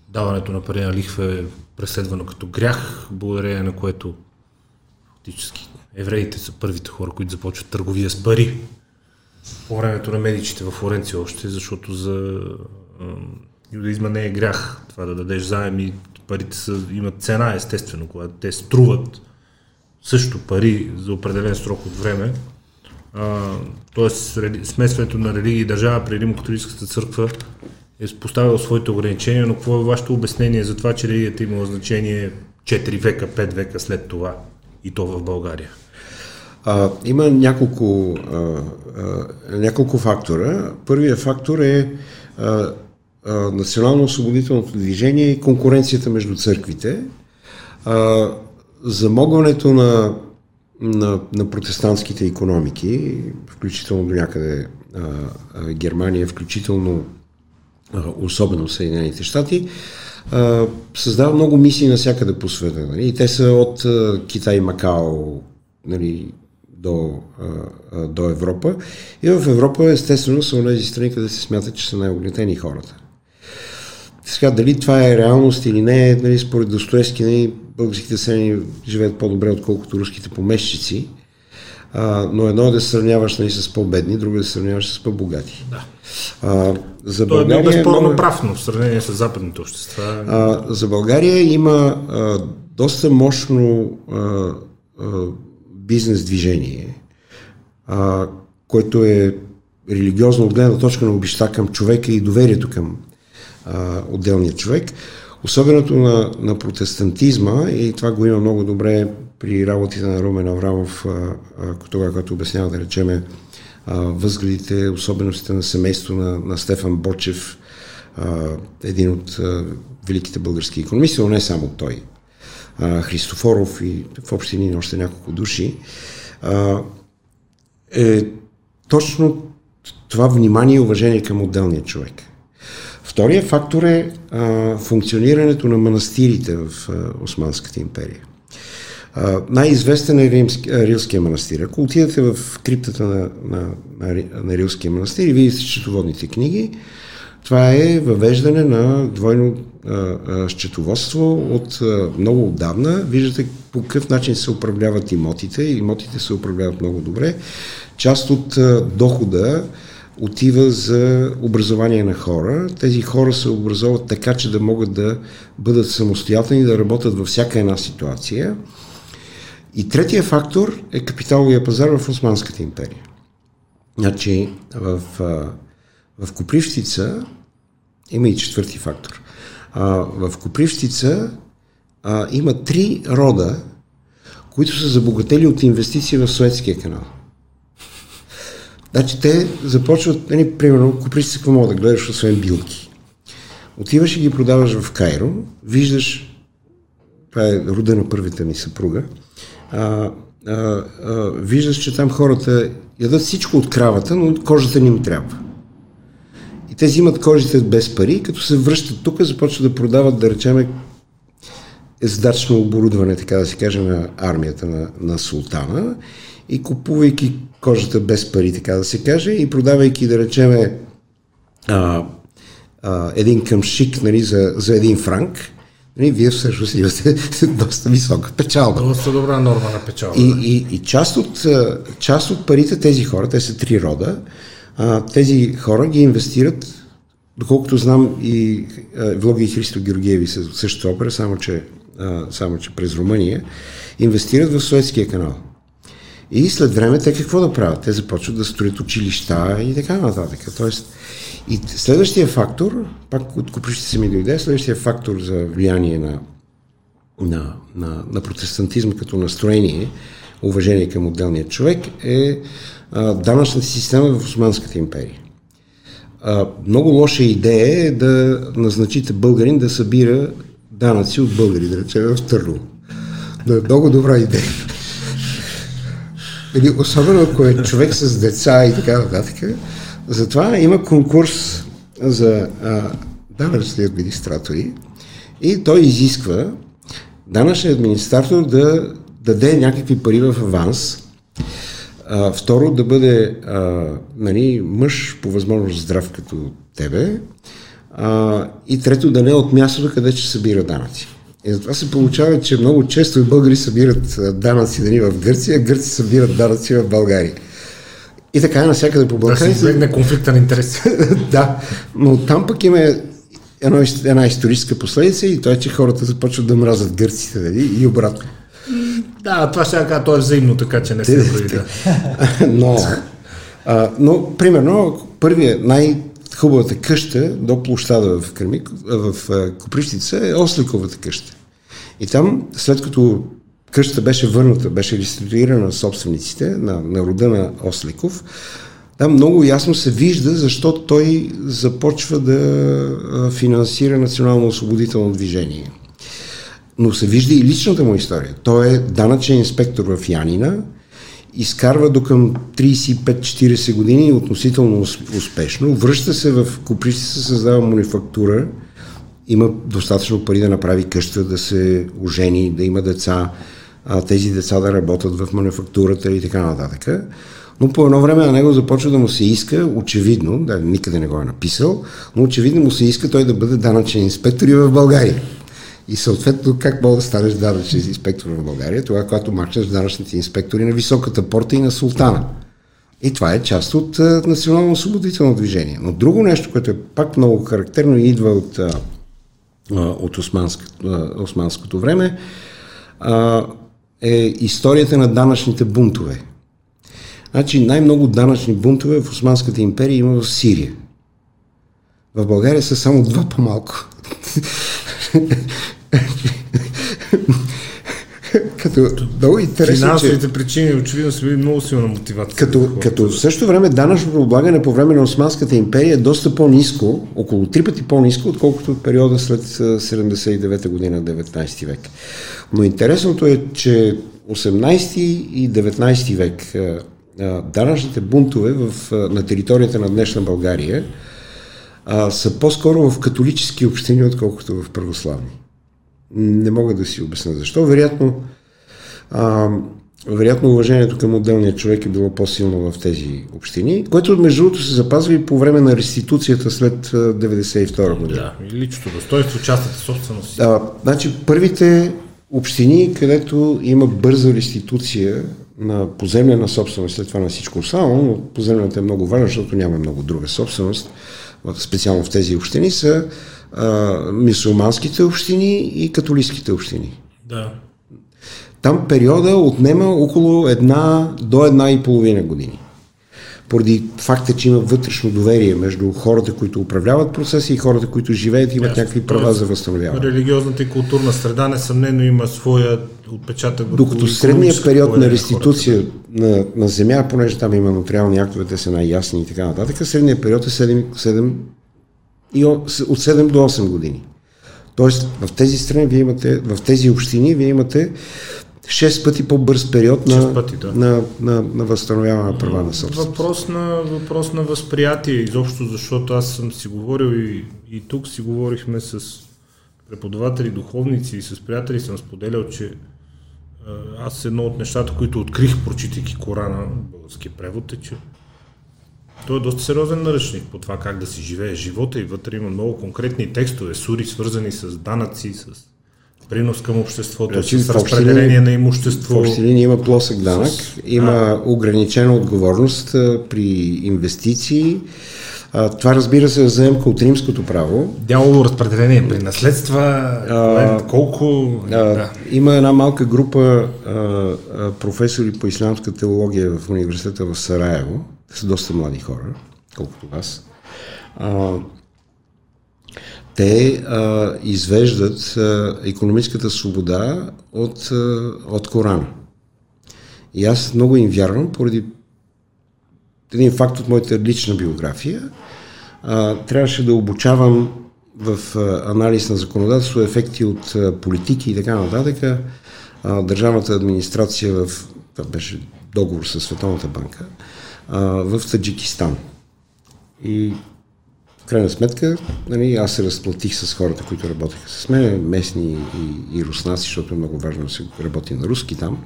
даването на пари на лихва е преследвано като грях, благодарение на което фактически евреите са първите хора, които започват търговия с пари по времето на медичите в Флоренция още, защото за юдаизма не е грях това да дадеш и парите са, имат цена естествено, когато те струват също пари за определен срок от време. Тоест смесването на религия и държава при Римо-католическата църква е поставил своите ограничения, но какво е вашето обяснение за това, че религията имала значение 4 века, 5 века след това и то в България? А, има няколко, а, а, няколко фактора. Първият фактор е а, а, национално-освободителното движение и конкуренцията между църквите. А, замогването на, на, на протестантските економики, включително до някъде а, а, Германия, включително а, особено Съединените щати, създава много мисии навсякъде по света. Нали? И те са от а, Китай, Макао, нали, до, а, до Европа. И в Европа, естествено, са тези страни, къде се смятат, че са най-оглетени хората. Сега, дали това е реалност или не, нали, според Достоевски, нали, българските страни живеят по-добре, отколкото руските помещици. А, но едно е да се сравняваш нали, с по-бедни, друго е да се сравняваш с по-богати. Да. А, за Той България, е безспорно много... прав, но в сравнение с западните общества. А, за България има а, доста мощно а, а, бизнес движение, а, което е религиозно от гледна точка на обеща към човека и доверието към а, отделния човек. Особеното на, на протестантизма, и това го има много добре при работите на Румен Аврамов, тогава, когато обяснява, да речеме, възгледите, особеностите на семейство на, на Стефан Бочев, един от великите български економисти, но не само той Христофоров и в общини още няколко души, е точно това внимание и уважение към отделния човек. Втория фактор е а, функционирането на манастирите в а, Османската империя. А, най-известен е Римски, Рилския манастир. Ако отидете в криптата на, на, на, на Рилския манастир и видите счетоводните книги, това е въвеждане на двойно а, счетоводство от а, много отдавна. Виждате по какъв начин се управляват имотите. Имотите се управляват много добре. Част от а, дохода отива за образование на хора. Тези хора се образоват така, че да могат да бъдат самостоятелни, да работят във всяка една ситуация. И третия фактор е капиталовия пазар в Османската империя. Значи в в Копривщица има и четвърти фактор. В Копривщица има три рода, които са забогатели от инвестиции в Суетския канал. Значи те започват, нали, примерно, Копривщица какво мога да гледаш, освен билки. Отиваш и ги продаваш в Кайро, виждаш, това е рода на първата ми съпруга, а, а, а, виждаш, че там хората ядат всичко от кравата, но кожата не им трябва. И те взимат кожите без пари, като се връщат тук, започват да продават, да речеме, ездачно оборудване, така да се каже, на армията на, на султана и купувайки кожата без пари, така да се каже, и продавайки, да речеме, а, а, един къмшик нали, за, за един франк, нали, вие всъщност имате доста висока печалба. Доста добра норма на печалба. И, и, и част, от, част от парите тези хора, те са три рода, а, тези хора ги инвестират, доколкото знам и Влоги и Христо Георгиеви са същата опера, само че, а, само че през Румъния, инвестират в Суетския канал. И след време те какво да правят? Те започват да строят училища и така нататък. Тоест, и следващия фактор, пак от куприщите се ми дойде, следващия фактор за влияние на, на, на, на протестантизма като настроение, уважение към отделния човек, е данъчната система в Османската империя. А, много лоша идея е да назначите българин да събира данъци от българи, да речем в Търново. Но е много добра идея. Или особено ако е човек с деца и така нататък. Затова има конкурс за данъчни администратори и той изисква данъчният администратор да даде някакви пари в аванс, а, второ да бъде а, нали, мъж по възможност здрав като тебе а, и трето да не е от мястото, къде ще събира данъци. И затова се получава, че много често българи събират данъци дани в Гърция, гърци събират данъци в България. И така е навсякъде по Балканите. Да се избегне конфликта на интерес. да, но там пък има едно, една историческа последица и това е, че хората започват да мразят гърците нали? и обратно. Да, това ще кажа, то е взаимно, така че не се. Да. но, а, но, примерно, първия, най-хубавата къща до площада в, Кърмик, в Коприщица е Осликовата къща. И там, след като къщата беше върната, беше реституирана на собствениците, на, на рода на Осликов, там много ясно се вижда защо той започва да финансира национално освободително движение. Но се вижда и личната му история. Той е данъчен инспектор в Янина, изкарва до към 35-40 години относително успешно, връща се в Коприщи, се създава манифактура, има достатъчно пари да направи къща, да се ожени, да има деца, а, тези деца да работят в мануфактурата и така нататък. Но по едно време на него започва да му се иска, очевидно, да, никъде не го е написал, но очевидно му се иска той да бъде данъчен инспектор и в България. И съответно, как мога да станеш данъчен инспектор в България? Това, когато мачнеш данъчните инспектори на високата порта и на султана. И това е част от а, национално освободително движение. Но друго нещо, което е пак много характерно и идва от, а, от османск, а, османското време, е историята на данъчните бунтове. Значи най-много данъчни бунтове в Османската империя има в Сирия. В България са само два по-малко. Като много интересно, Финансовите че... причини очевидно са били много силна мотивация. Като, като в същото време данъчното облагане по време на Османската империя е доста по-низко, около три пъти по-низко, отколкото от периода след 79-та година, 19 век. Но интересното е, че 18 и 19 век данъчните бунтове в, на територията на днешна България а, са по-скоро в католически общини, отколкото в православни. Не мога да си обясня защо. Вероятно, а, вероятно уважението към отделния човек е било по-силно в тези общини, което между другото се запазва и по време на реституцията след 92 година. Да, и личното достоинство, частната собственост. Да, значи първите общини, където има бърза реституция на поземлена собственост, след това на всичко останало, но поземлената е много важна, защото няма много друга собственост, специално в тези общини, са а, мисулманските общини и католическите общини. Да. Там периода отнема около една до една и половина години поради факта, че има вътрешно доверие между хората, които управляват процеса и хората, които живеят имат Ясно, някакви права за възстановяване. Религиозната и културна среда несъмнено има своя отпечатък. Докато средният период на реституция на, на земя, понеже там има нотариални актове, те са най-ясни и така нататък, средният период е 7, 7 и от 7 до 8 години. Тоест в тези страни вие имате, в тези общини вие имате 6 пъти по-бърз период на, пъти, да. на, на, на възстановяване на права на собственост. Въпрос на, въпрос на възприятие, изобщо защото аз съм си говорил и, и тук си говорихме с преподаватели, духовници и с приятели съм споделял, че аз едно от нещата, които открих, прочитайки Корана, български превод, е, че той е доста сериозен наръчник по това как да си живее живота и вътре има много конкретни текстове, сури, свързани с данъци, с принос към обществото, значи, с разпределение на имущество. В общи линии има плосък данък, с... има а... ограничена отговорност при инвестиции. А, това разбира се е заемка от римското право. Дялово разпределение при наследства, а, колко... А, да. Има една малка група а, а, професори по исламска теология в университета в Сараево, са доста млади хора, колкото аз. А, те а, извеждат а, економическата свобода от, а, от Корана. И аз много им вярвам, поради един факт от моята лична биография. А, трябваше да обучавам в а, анализ на законодателство, ефекти от а, политики и така нататък. А, държавната администрация в... Това беше договор с Световната банка а, в Таджикистан. И в крайна сметка, нали, аз се разплатих с хората, които работеха с мен, местни и, и руснаци, защото е много важно да се работи на руски там.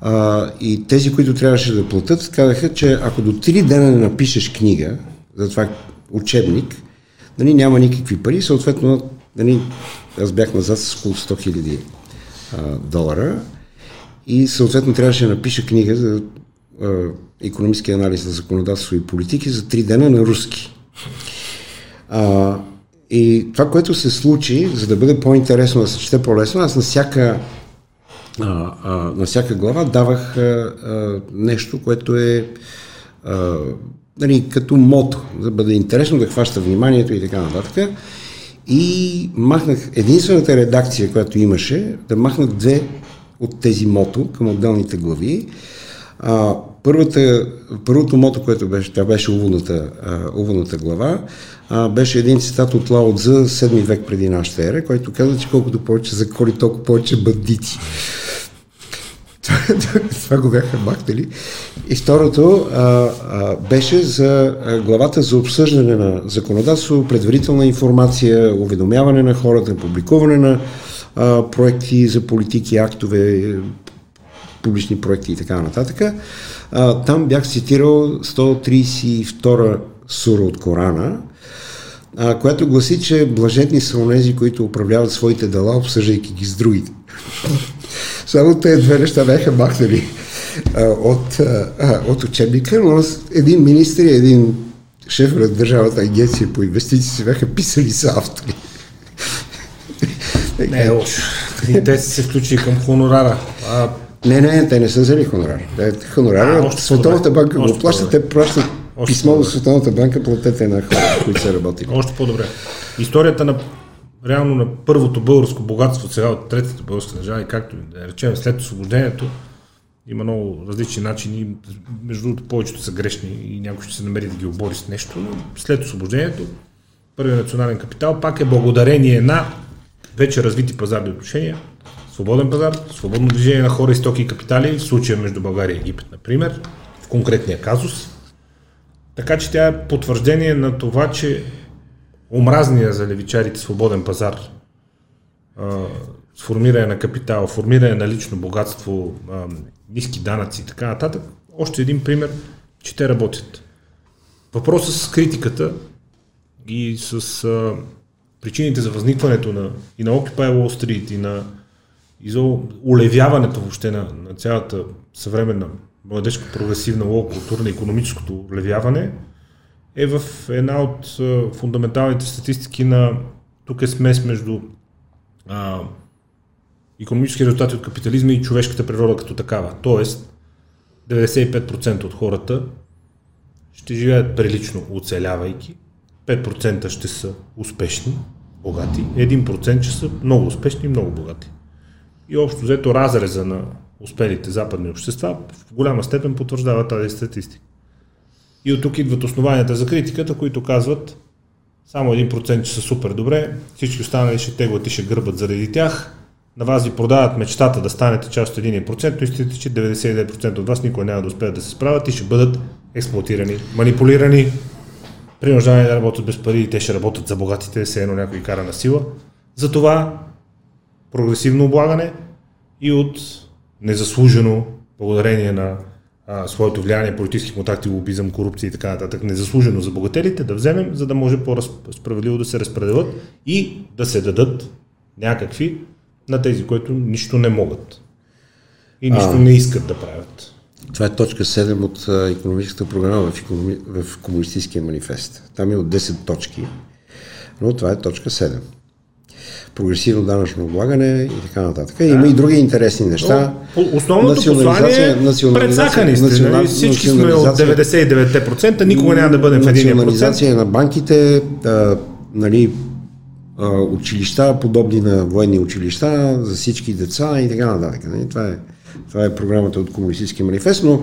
А, и тези, които трябваше да платят, казаха, че ако до три дена не напишеш книга, за това учебник, нали, няма никакви пари, съответно, нали, аз бях назад с около 100 хиляди долара и съответно трябваше да напиша книга за економически анализ на законодателство и политики за три дена на руски. А, и това, което се случи, за да бъде по-интересно, да се чете по-лесно, аз на всяка, а, а, на всяка глава давах а, а, нещо, което е а, нали, като мото, за да бъде интересно, да хваща вниманието и така нататък. И махнах единствената редакция, която имаше, да махнах две от тези мото към отделните глави. А, Първата, първото мото, което беше, тя беше уводната, уводната глава, а, беше един цитат от Лао Цзъ, 7 век преди нашата ера, който каза, че колкото повече заколи, толкова повече бандити. Това го бяха махнали. И второто а, а, беше за главата за обсъждане на законодателство, предварителна информация, уведомяване на хората, публикуване на а, проекти за политики, актове, публични проекти и така нататък. Там бях цитирал 132 сура от Корана, която гласи, че блажетни са онези, които управляват своите дела, обсъждайки ги с другите. Само тези две неща бяха махнали от, от учебника, но един министр и един шеф на Държавната агенция по инвестиции се бяха писали са автори. Не е лошо. Те се включи към хонорара. Не, не, те не са взели хонорар. Хонорар, а, Световната банка го плаща, те плащат писмо до Световната банка, платете на хора, които са работили. Още по-добре. Историята на реално на първото българско богатство, сега от третата българска държава и както да речем след освобождението, има много различни начини, между другото повечето са грешни и някой ще се намери да ги обори с нещо, но след освобождението първият национален капитал пак е благодарение на вече развити пазарни отношения, свободен пазар, свободно движение на хора, стоки и капитали, в случая между България и Египет, например, в конкретния казус. Така че тя е потвърждение на това, че омразния за левичарите свободен пазар, сформиране на капитал, формиране на лично богатство, ниски данъци и така нататък, още един пример, че те работят. Въпросът с критиката и с а, причините за възникването на, и на Occupy Wall Street, и на и за улевяването въобще на, на цялата съвременна младежка прогресивна лоу култура на економическото улевяване е в една от фундаменталните статистики на тук е смес между а, економически резултати от капитализма и човешката природа като такава. Тоест, 95% от хората ще живеят прилично оцелявайки, 5% ще са успешни, богати, 1% ще са много успешни и много богати и общо взето разреза на успелите западни общества в голяма степен потвърждава тази статистика. И от тук идват основанията за критиката, които казват само 1% че са супер добре, всички останали ще теглят и ще гърбат заради тях, на вас ви продават мечтата да станете част от 1%, но истината, че 99% от вас никога няма да успеят да се справят и ще бъдат експлуатирани, манипулирани, принуждани да работят без пари и те ще работят за богатите, все едно някой кара на сила. Затова прогресивно облагане и от незаслужено, благодарение на а, своето влияние, политически контакти, лобизъм, корупция и така нататък, незаслужено за богателите, да вземем, за да може по-справедливо да се разпределят и да се дадат някакви на тези, които нищо не могат и нищо а, не искат да правят. Това е точка 7 от а, економическата програма в, економи... в комунистическия манифест. Там е от 10 точки, но това е точка 7 прогресивно данъчно облагане и така нататък. Да. Има и други интересни неща. Но, основното послание е предсакани сте. Всички сме от 99%, никога няма да бъдем в 1%. Национализация на банките, а, нали, а, училища, подобни на военни училища за всички деца и така нататък. Нали? Това е това е програмата от Комунистическия манифест, но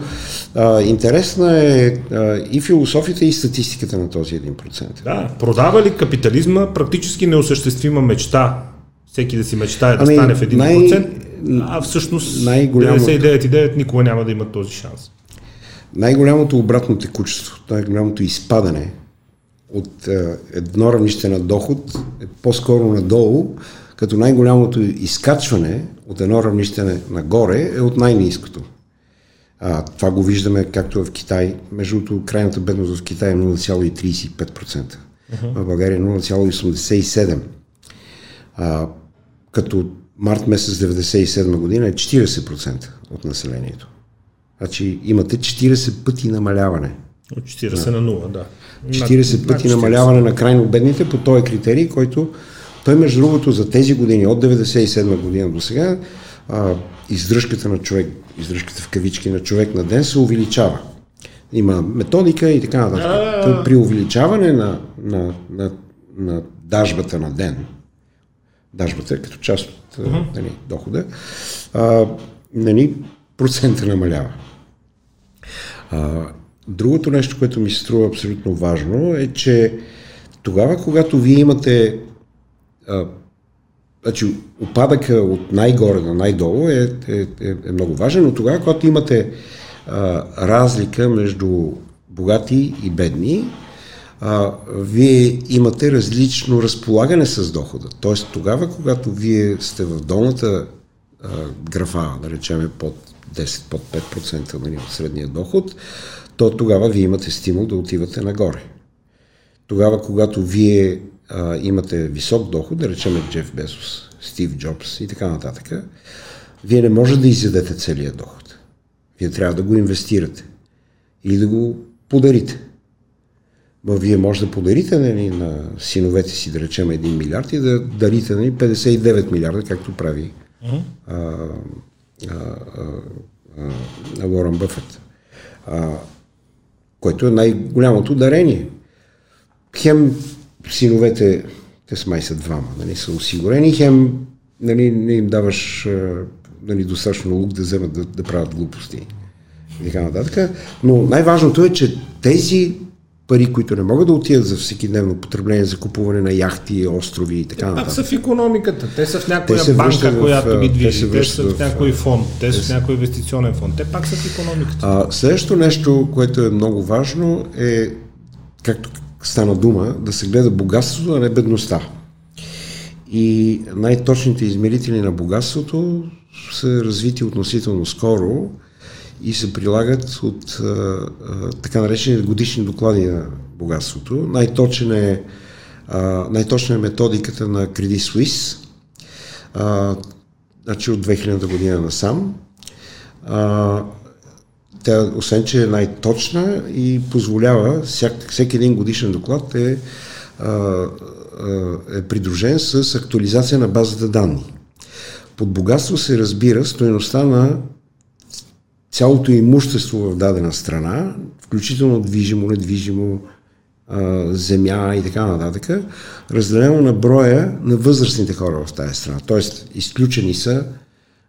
а, интересна е а, и философията и статистиката на този 1%. Да, продава ли капитализма практически неосъществима мечта? Всеки да си мечтае да ами, стане в 1%, най... а всъщност най-голямо... 99,9 никога няма да има този шанс. Най-голямото обратно текучество, най-голямото изпадане от едно равнище на доход е по-скоро надолу, като най-голямото изкачване от едно равнище нагоре е от най-низкото. А, това го виждаме както в Китай. Между другото, крайната бедност в Китай е 0,35%. Uh-huh. В България е 0,87%. А, като март месец 1997 година е 40% от населението. Значи имате 40 пъти намаляване. От 40 на 0, да. 40 пъти 40. намаляване на крайно бедните по този критерий, който той, между другото, за тези години, от 97 година до сега, а, издръжката на човек, издръжката в кавички на човек на ден се увеличава. Има методика и така нататък. При увеличаване на, на, на, на дажбата на ден, дажбата е като част от uh-huh. нали, дохода, а, нали, процента намалява. А, другото нещо, което ми се струва абсолютно важно е, че тогава, когато вие имате а, значи, опадъка от най-горе на най-долу е, е, е, е много важен, но тогава, когато имате а, разлика между богати и бедни, а, вие имате различно разполагане с дохода. Тоест тогава, когато вие сте в долната а, графа, да речеме под 10, под 5% нали, от средния доход, то тогава вие имате стимул да отивате нагоре. Тогава, когато вие а, имате висок доход, да речем Джеф Безос, Стив Джобс и така нататък, вие не можете да изядете целият доход. Вие трябва да го инвестирате или да го подарите. Но вие може да подарите нали, на синовете си, да речем, 1 милиард и да дарите нали, 59 милиарда, както прави а, а, а, а, Лорен Бъфет. А, което е най-голямото дарение. Хем синовете, те са май са двама, нали, са осигурени, хем нали, не им даваш нали, достатъчно лук да вземат да, да правят глупости и така нататък. Но най-важното е, че тези пари, които не могат да отидат за всекидневно потребление, за купуване на яхти, острови и така нататък. Те са в економиката, те са в някоя те банка, в, която ги движи, те, те са в, в някой фонд, те са в някой инвестиционен фонд, те пак са в економиката. А, следващото нещо, което е много важно е, както стана дума, да се гледа богатството, а не бедността. И най-точните измерители на богатството са развити относително скоро и се прилагат от а, така наречени годишни доклади на богатството. Най-точен е, а, най-точна е методиката на Credit Suisse, а, значи от 2000 година насам. А, тя, освен, че е най-точна и позволява, всяк, всеки един годишен доклад е, а, е придружен с актуализация на базата данни. Под богатство се разбира стоеността на цялото имущество в дадена страна, включително движимо, недвижимо, земя и така нататък, разделено на броя на възрастните хора в тази страна. Тоест, изключени са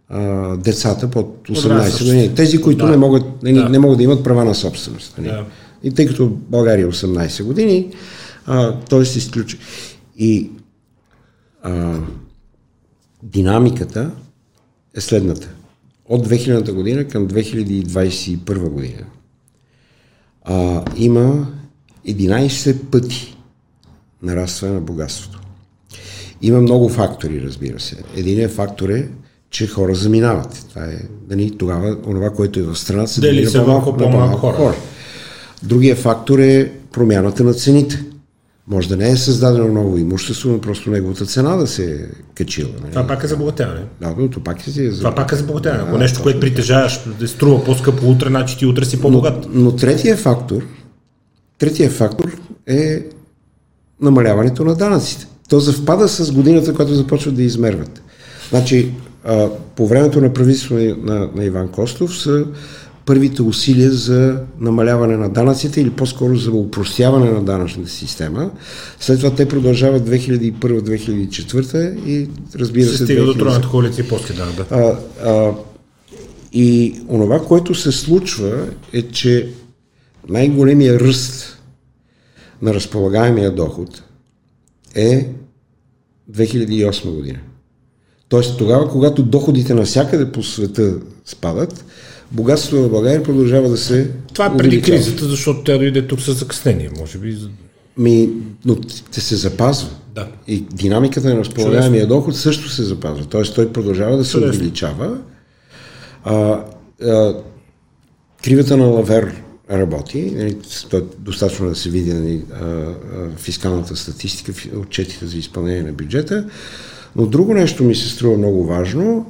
а, децата под 18 години. Тези, които да. не, могат, не, да. не могат да имат права на собственост. Нали? Да. И тъй като България е 18 години, а, той се изключи. И а, динамиката е следната. От 2000 година към 2021 година а, има 11 пъти нарастване на богатството. Има много фактори, разбира се. Единият фактор е, че хора заминават. Това е, нали, тогава, онова, което е в страната, се Дели се върху по-малко хора. хора. Другия фактор е промяната на цените. Може да не е създадено ново имущество, но просто неговата цена да се е качила. Не? Това пак е забогатяване. Да, но това пак е за... Това пак е забогатяване. Ако нещо, което притежаваш, да струва по-скъпо утре, значи ти утре си по-богат. Но, но третия фактор, третия фактор е намаляването на данъците. То завпада с годината, която започват да измерват. Значи, а, по времето на правителството на, на Иван Костов са първите усилия за намаляване на данъците или по-скоро за упростяване на данъчната система. След това те продължават 2001-2004 и разбира се... Се стига до тройната коалиция и после да. А, а, и онова, което се случва е, че най-големия ръст на разполагаемия доход е 2008 година. Тоест тогава, когато доходите навсякъде по света спадат, богатството на България продължава да се. Това е преди кризата, защото тя дойде тук с закъснение, може би. Ми, но те се запазва. Да. И динамиката на разполагаемия доход също се запазва. Тоест той продължава да се Чудесно. увеличава. А, а, кривата на Лавер работи. Нали, е достатъчно да се види нали, а, а, фискалната статистика, отчетите за изпълнение на бюджета. Но друго нещо ми се струва много важно.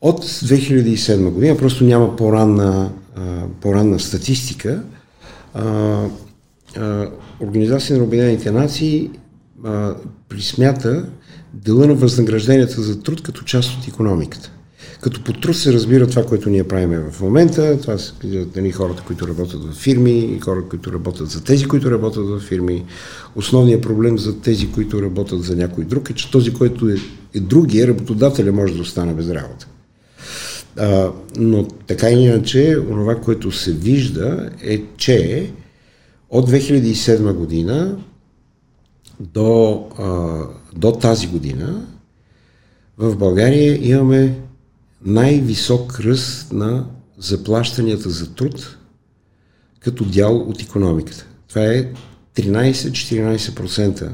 От 2007 година, просто няма по-ранна, по-ранна статистика, Организация на Обединените нации присмята дела на възнагражденията за труд като част от економиката. Като по труд се разбира това, което ние правим в момента. Това са нали, хората, които работят в фирми и хората, които работят за тези, които работят в фирми. Основният проблем за тези, които работят за някой друг е, че този, който е, е другия, работодателя може да остане без работа. А, но така и иначе, онова, което се вижда е, че от 2007 година до, а, до тази година в България имаме най-висок ръст на заплащанията за труд като дял от економиката. Това е 13-14%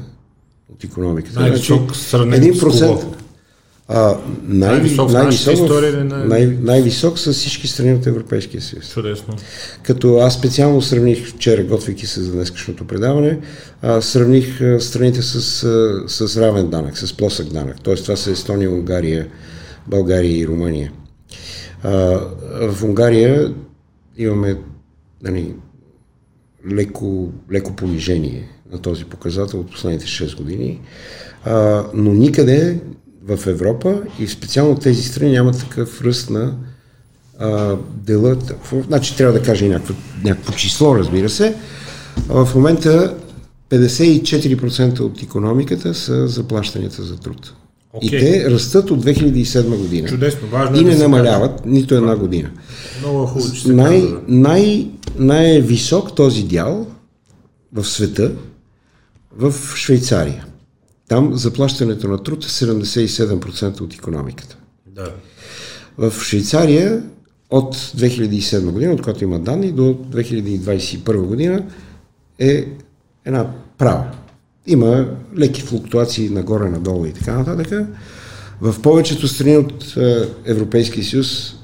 от економиката. Най-висок 1% а, най- най-висок, най-висок, история, най- най- най-висок с всички страни от Европейския съюз. Чудесно. Като аз специално сравних вчера, готвейки се за днескашното предаване, а, сравних а, страните с, а, с равен данък, с плосък данък. Тоест това са Естония, Унгария, България и Румъния. А, в Унгария имаме нали, леко, леко понижение на този показател от последните 6 години, а, но никъде в Европа и специално тези страни нямат такъв ръст на а, делът. Значи трябва да кажа и някакво, някакво число, разбира се. А в момента 54% от економиката са заплащанията за труд. Okay. И те растат от 2007 година. Чудесно, важно. Е и не да намаляват кажа. нито една година. Много хубаво, че най, най, най-висок този дял в света в Швейцария. Там заплащането на труд е 77% от економиката. Да. В Швейцария от 2007 година, от когато има данни, до 2021 година е една права. Има леки флуктуации нагоре-надолу и така нататък. В повечето страни от е, Европейския съюз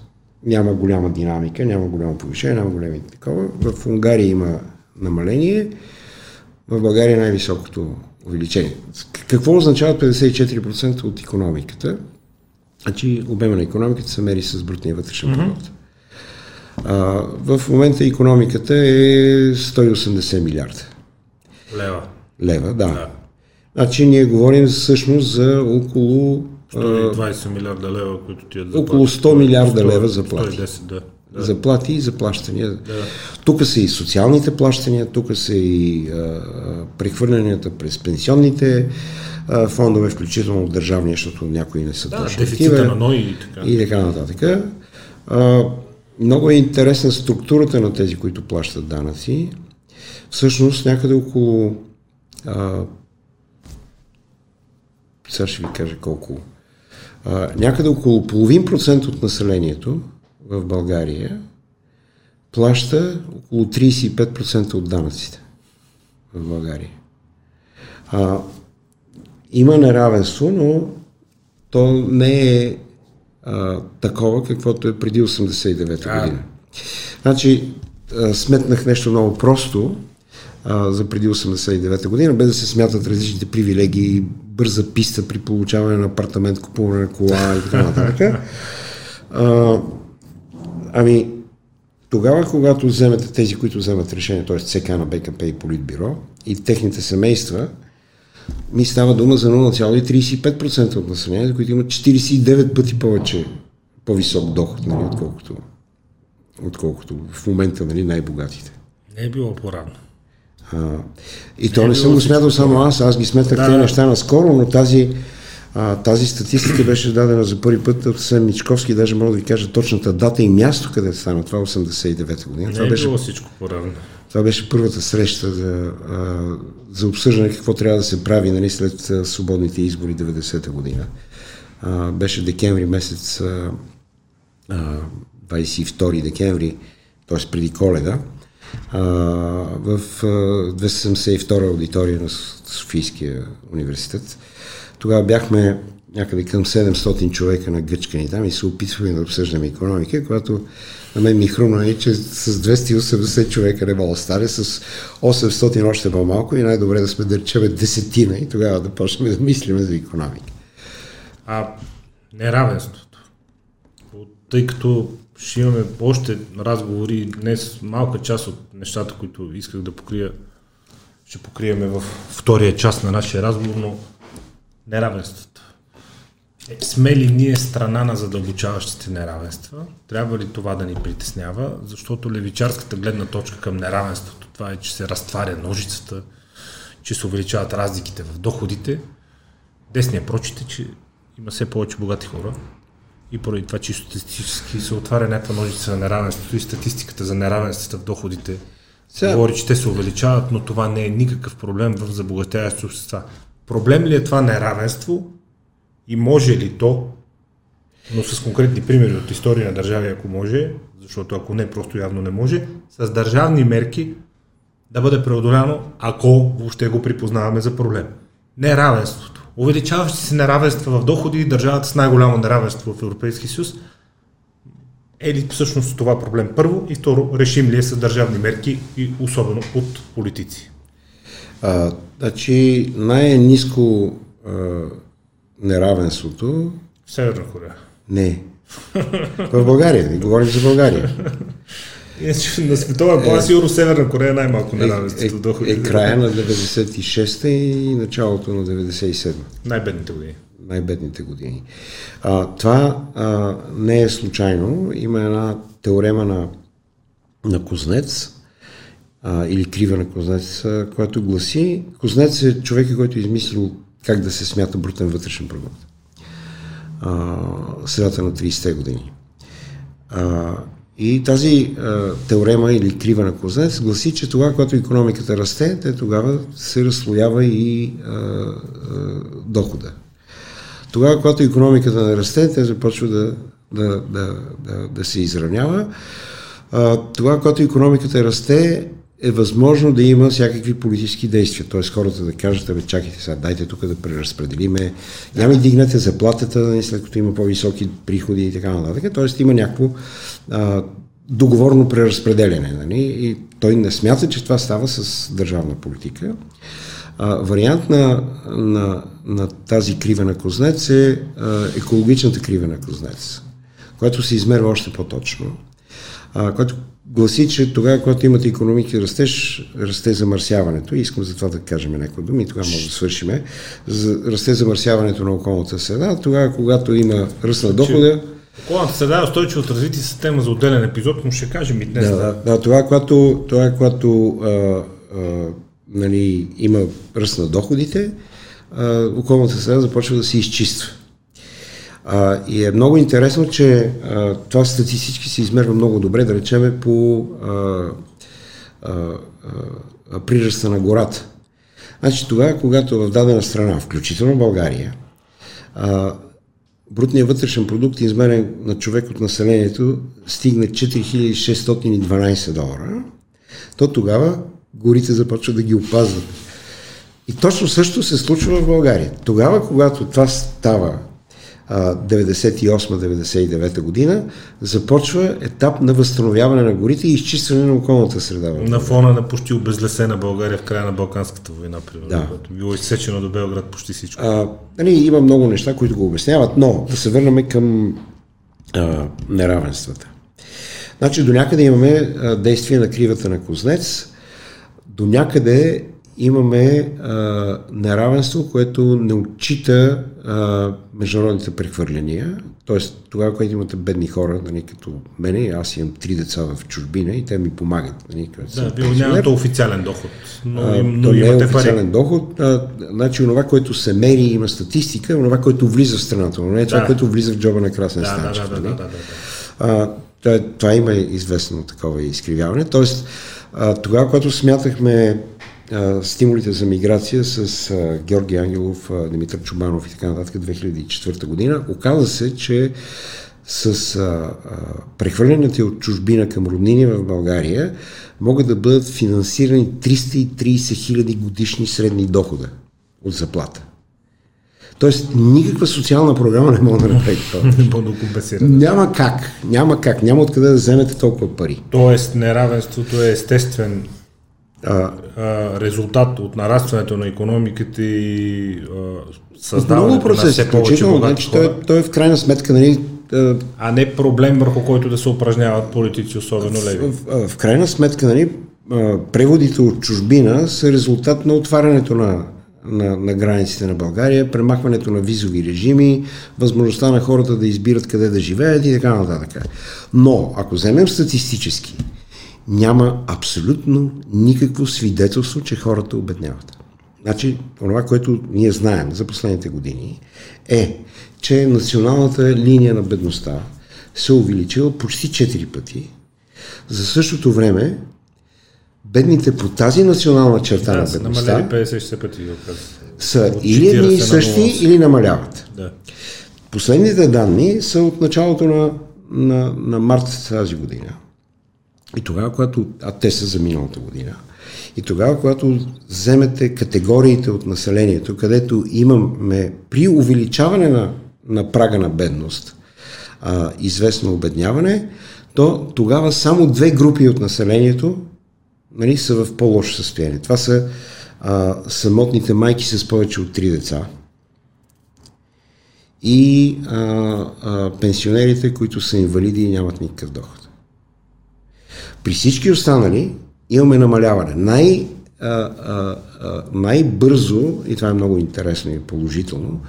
няма голяма динамика, няма голямо повишение, няма големи такова. В Унгария има намаление, в България най-високото увеличение. Какво означава 54% от економиката? Значи обема на економиката се мери с брутния вътрешен продукт. Mm-hmm. А, в момента економиката е 180 милиарда. Лева. Лева, да. да. Значи ние говорим всъщност за около 120 милиарда лева, които ти е заплати. Около 100 милиарда 100, лева заплати. 110, да. Да. Заплати и заплащания. Да. Тук са и социалните плащания, тук са и а, прехвърлянията през пенсионните а, фондове, включително от държавния, защото някои не са да, точно дефицита на НОИ и така. И така нататък. А, много е интересна структурата на тези, които плащат данъци. Всъщност някъде около а, сега ще ви кажа колко. А, някъде около половин процент от населението в България плаща около 35% от данъците в България. А, има неравенство, но то не е а, такова, каквото е преди 89-та година. Значи, а, сметнах нещо много просто за преди 89-та година, без да се смятат различните привилегии, бърза писта при получаване на апартамент, купуване на кола и така нататък. Ами, тогава, когато вземете тези, които вземат решение, т.е. ЦК на БКП и Политбюро и техните семейства, ми става дума за 0,35% от населението, които имат 49 пъти повече по-висок доход, нали, отколкото, отколкото в момента нали, най-богатите. Не е било по-рано. А, и то не, не съм го смятал само аз, аз ги сметнах да, тези неща наскоро, но тази, а, тази статистика беше дадена за първи път от Сен Мичковски, даже мога да ви кажа точната дата и място, къде стана това 89-та година. Не това е беше, било всичко по-рано. Това беше първата среща за, а, за обсъждане какво трябва да се прави нали, след а, свободните избори 90-та година. А, беше декември месец, а, а, 22 декември, т.е. преди коледа, в а, 272 аудитория на Софийския университет. Тогава бяхме някъде към 700 човека на гъчкани там и се опитваме да обсъждаме економика, когато на мен ми хрумна, че с 280 човека не мога да стане, с 800 още по-малко и най-добре да сме да речеме десетина и тогава да почнем да мислим за економика. А неравенството. Тъй като ще имаме още разговори, днес малка част от нещата, които исках да покрия, ще покриеме в втория част на нашия разговор, но неравенството. Е, сме ли ние страна на задълбочаващите неравенства? Трябва ли това да ни притеснява? Защото левичарската гледна точка към неравенството, това е, че се разтваря ножицата, че се увеличават разликите в доходите. Десният прочите, че има все повече богати хора и поради това, че статистически се отваря някаква ножица на неравенството и статистиката за неравенствата в доходите Сега... говори, че те се увеличават, но това не е никакъв проблем в забогатяващите общества. Проблем ли е това неравенство и може ли то, но с конкретни примери от история на държави, ако може, защото ако не, просто явно не може, с държавни мерки да бъде преодоляно, ако въобще го припознаваме за проблем. Неравенството. Увеличаващи се неравенства в доходи, държавата с най-голямо неравенство в Европейския съюз, е ли всъщност това проблем първо и второ, решим ли е с държавни мерки и особено от политици? А, значи най-низко а, неравенството. Северна Корея. Не. В България. Говорим за България. Иначе на световен план, е, сигурно Северна Корея е най-малко неравенството е, доходи. Е края на 96-та и началото на 97-та. Най-бедните години. Най-бедните години. А, това а, не е случайно. Има една теорема на, на Кознец, а, или крива на Кознец, а, която гласи, Кознец е човек, който е измислил как да се смята брутен вътрешен продукт. А, средата на 30-те години. А, и тази а, теорема или крива на Кознец гласи, че тогава, когато економиката расте, те тогава се разслоява и а, а, дохода. Тогава, когато економиката не расте, те започва да, да, да, да, да се изравнява. А, тогава, когато економиката расте, е възможно да има всякакви политически действия. Т.е. хората да кажат, бе, чакайте сега, дайте тук да преразпределиме, няма и дигнете заплатата, нали, след като има по-високи приходи и така нататък. Т.е. има някакво а, договорно преразпределяне. Нали? И той не смята, че това става с държавна политика. А, вариант на, на, на тази крива на Кознец е а, екологичната крива на Кознец, която се измерва още по-точно, а, която гласи, че тогава, когато имате економики растеж, расте замърсяването. И искам за това да кажем някои думи, тогава може да свършиме. Расте замърсяването на околната среда. Тогава, когато има ръст на дохода, Околната среда е устойчиво развитие с тема за отделен епизод, но ще кажем и днес. Да, да, да това, когато, това, когато а, а, нали, има ръст на доходите, а, околната среда започва да се изчиства. А, и е много интересно, че а, това статистически се измерва много добре, да речеме по а, а, а, приръста на гората. Значи тогава, когато в дадена страна, включително България, а, брутният вътрешен продукт, измерен на човек от населението, стигне 4612 долара, то тогава горите започват да ги опазват. И точно също се случва в България. Тогава, когато това става 98-99 година, започва етап на възстановяване на горите и изчистване на околната среда. На фона на почти обезлесена България в края на Балканската война, примерно, да. било изсечено до Белград почти всичко. А, нали, има много неща, които го обясняват, но да се върнем към а, неравенствата. Значи до някъде имаме а, действие на кривата на Кознец, до някъде имаме а, неравенство, което не отчита а, международните прехвърляния. Тоест, тогава, когато имате бедни хора, нали, като мене, аз имам три деца в чужбина и те ми помагат. Нали, да, вие нямате официален доход, но, а, но то имате не е официален пари. доход. А, значи, това, което се мери, има статистика, това, което влиза в страната, но не е това, да. което влиза в джоба на Красен да, Станчев. Да, да, нали? да, да, да, да. А, това, това има известно такова изкривяване. Тоест, а, тогава, когато смятахме стимулите за миграция с Георги Ангелов, Димитър Чубанов и така нататък 2004 година. Оказа се, че с а, а, прехвърлянето от чужбина към роднини в България могат да бъдат финансирани 330 хиляди годишни средни дохода от заплата. Тоест, никаква социална програма не може да направи това. Не може да компенсира. Няма как, няма как, няма откъде да вземете толкова пари. Тоест, неравенството е естествен а, а, резултат от нарастването на економиката и а, създаването процес, на все повече богати значи, той, той е в крайна сметка нали, а не проблем върху който да се упражняват политици, особено леви. В, в, в крайна сметка, нали, преводите от чужбина са резултат на отварянето на, на, на границите на България, премахването на визови режими, възможността на хората да избират къде да живеят и така нататък. Но, ако вземем статистически, няма абсолютно никакво свидетелство, че хората обедняват. Значи, това, което ние знаем за последните години е, че националната линия на бедността се увеличила почти 4 пъти. За същото време, бедните по тази национална черта да, на бедността 50 пъти, са или едни и същи, или намаляват. Да. Последните данни са от началото на, на, на март тази година. И тогава, когато, а те са за миналата година, и тогава, когато вземете категориите от населението, където имаме при увеличаване на, на прага на бедност а, известно обедняване, то тогава само две групи от населението нали, са в по-лошо състояние. Това са а, самотните майки с повече от три деца и а, а, пенсионерите, които са инвалиди и нямат никакъв доход. При всички останали имаме намаляване. Най, а, а, а, най-бързо, и това е много интересно и положително,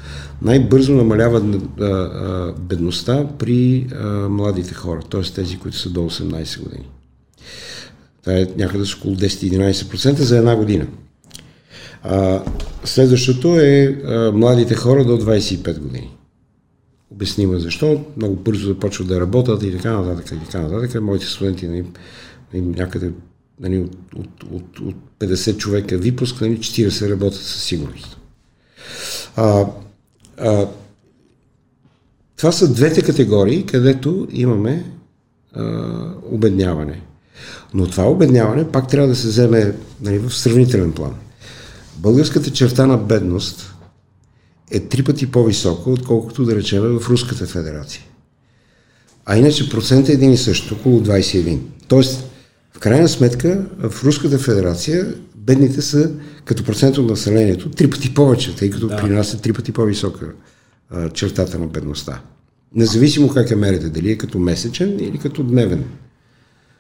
най-бързо намалява а, а, бедността при а, младите хора, т.е. тези, които са до 18 години. Това е някъде с около 10-11% за една година. А, следващото е а, младите хора до 25 години. Обяснимо защо. Много бързо започват да работят и така нататък. И така нататък. Моите студенти нали, някъде нали, от, от, от, от 50 човека випуск, нали, 40 работят със сигурност. А, а, това са двете категории, където имаме а, обедняване. Но това обедняване пак трябва да се вземе нали, в сравнителен план. Българската черта на бедност е три пъти по-висока, отколкото да речеме в Руската федерация. А иначе процент е един и също, около 21. Тоест, в крайна сметка, в Руската федерация бедните са като процент от населението три пъти повече, тъй като да. при нас е три пъти по-висока а, чертата на бедността. Независимо как я мерите, дали е като месечен или като дневен.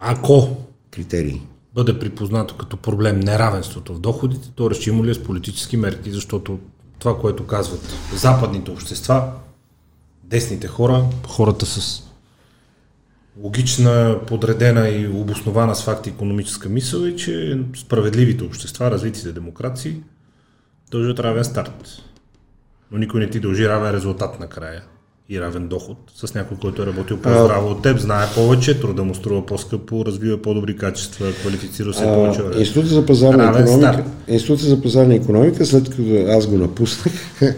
Ако критерии. бъде припознато като проблем неравенството в доходите, то решимо ли е с политически мерки, защото това, което казват западните общества, десните хора, хората с логична, подредена и обоснована с факти економическа мисъл е, че справедливите общества, развитите демокрации, дължат равен старт. Но никой не ти дължи равен резултат накрая и равен доход с някой, който е работил по-здраво от теб, знае повече, труда му струва по-скъпо, развива по-добри качества, квалифицира се повече. Института за пазарна економика, Института за пазарна економика, след като аз го напуснах,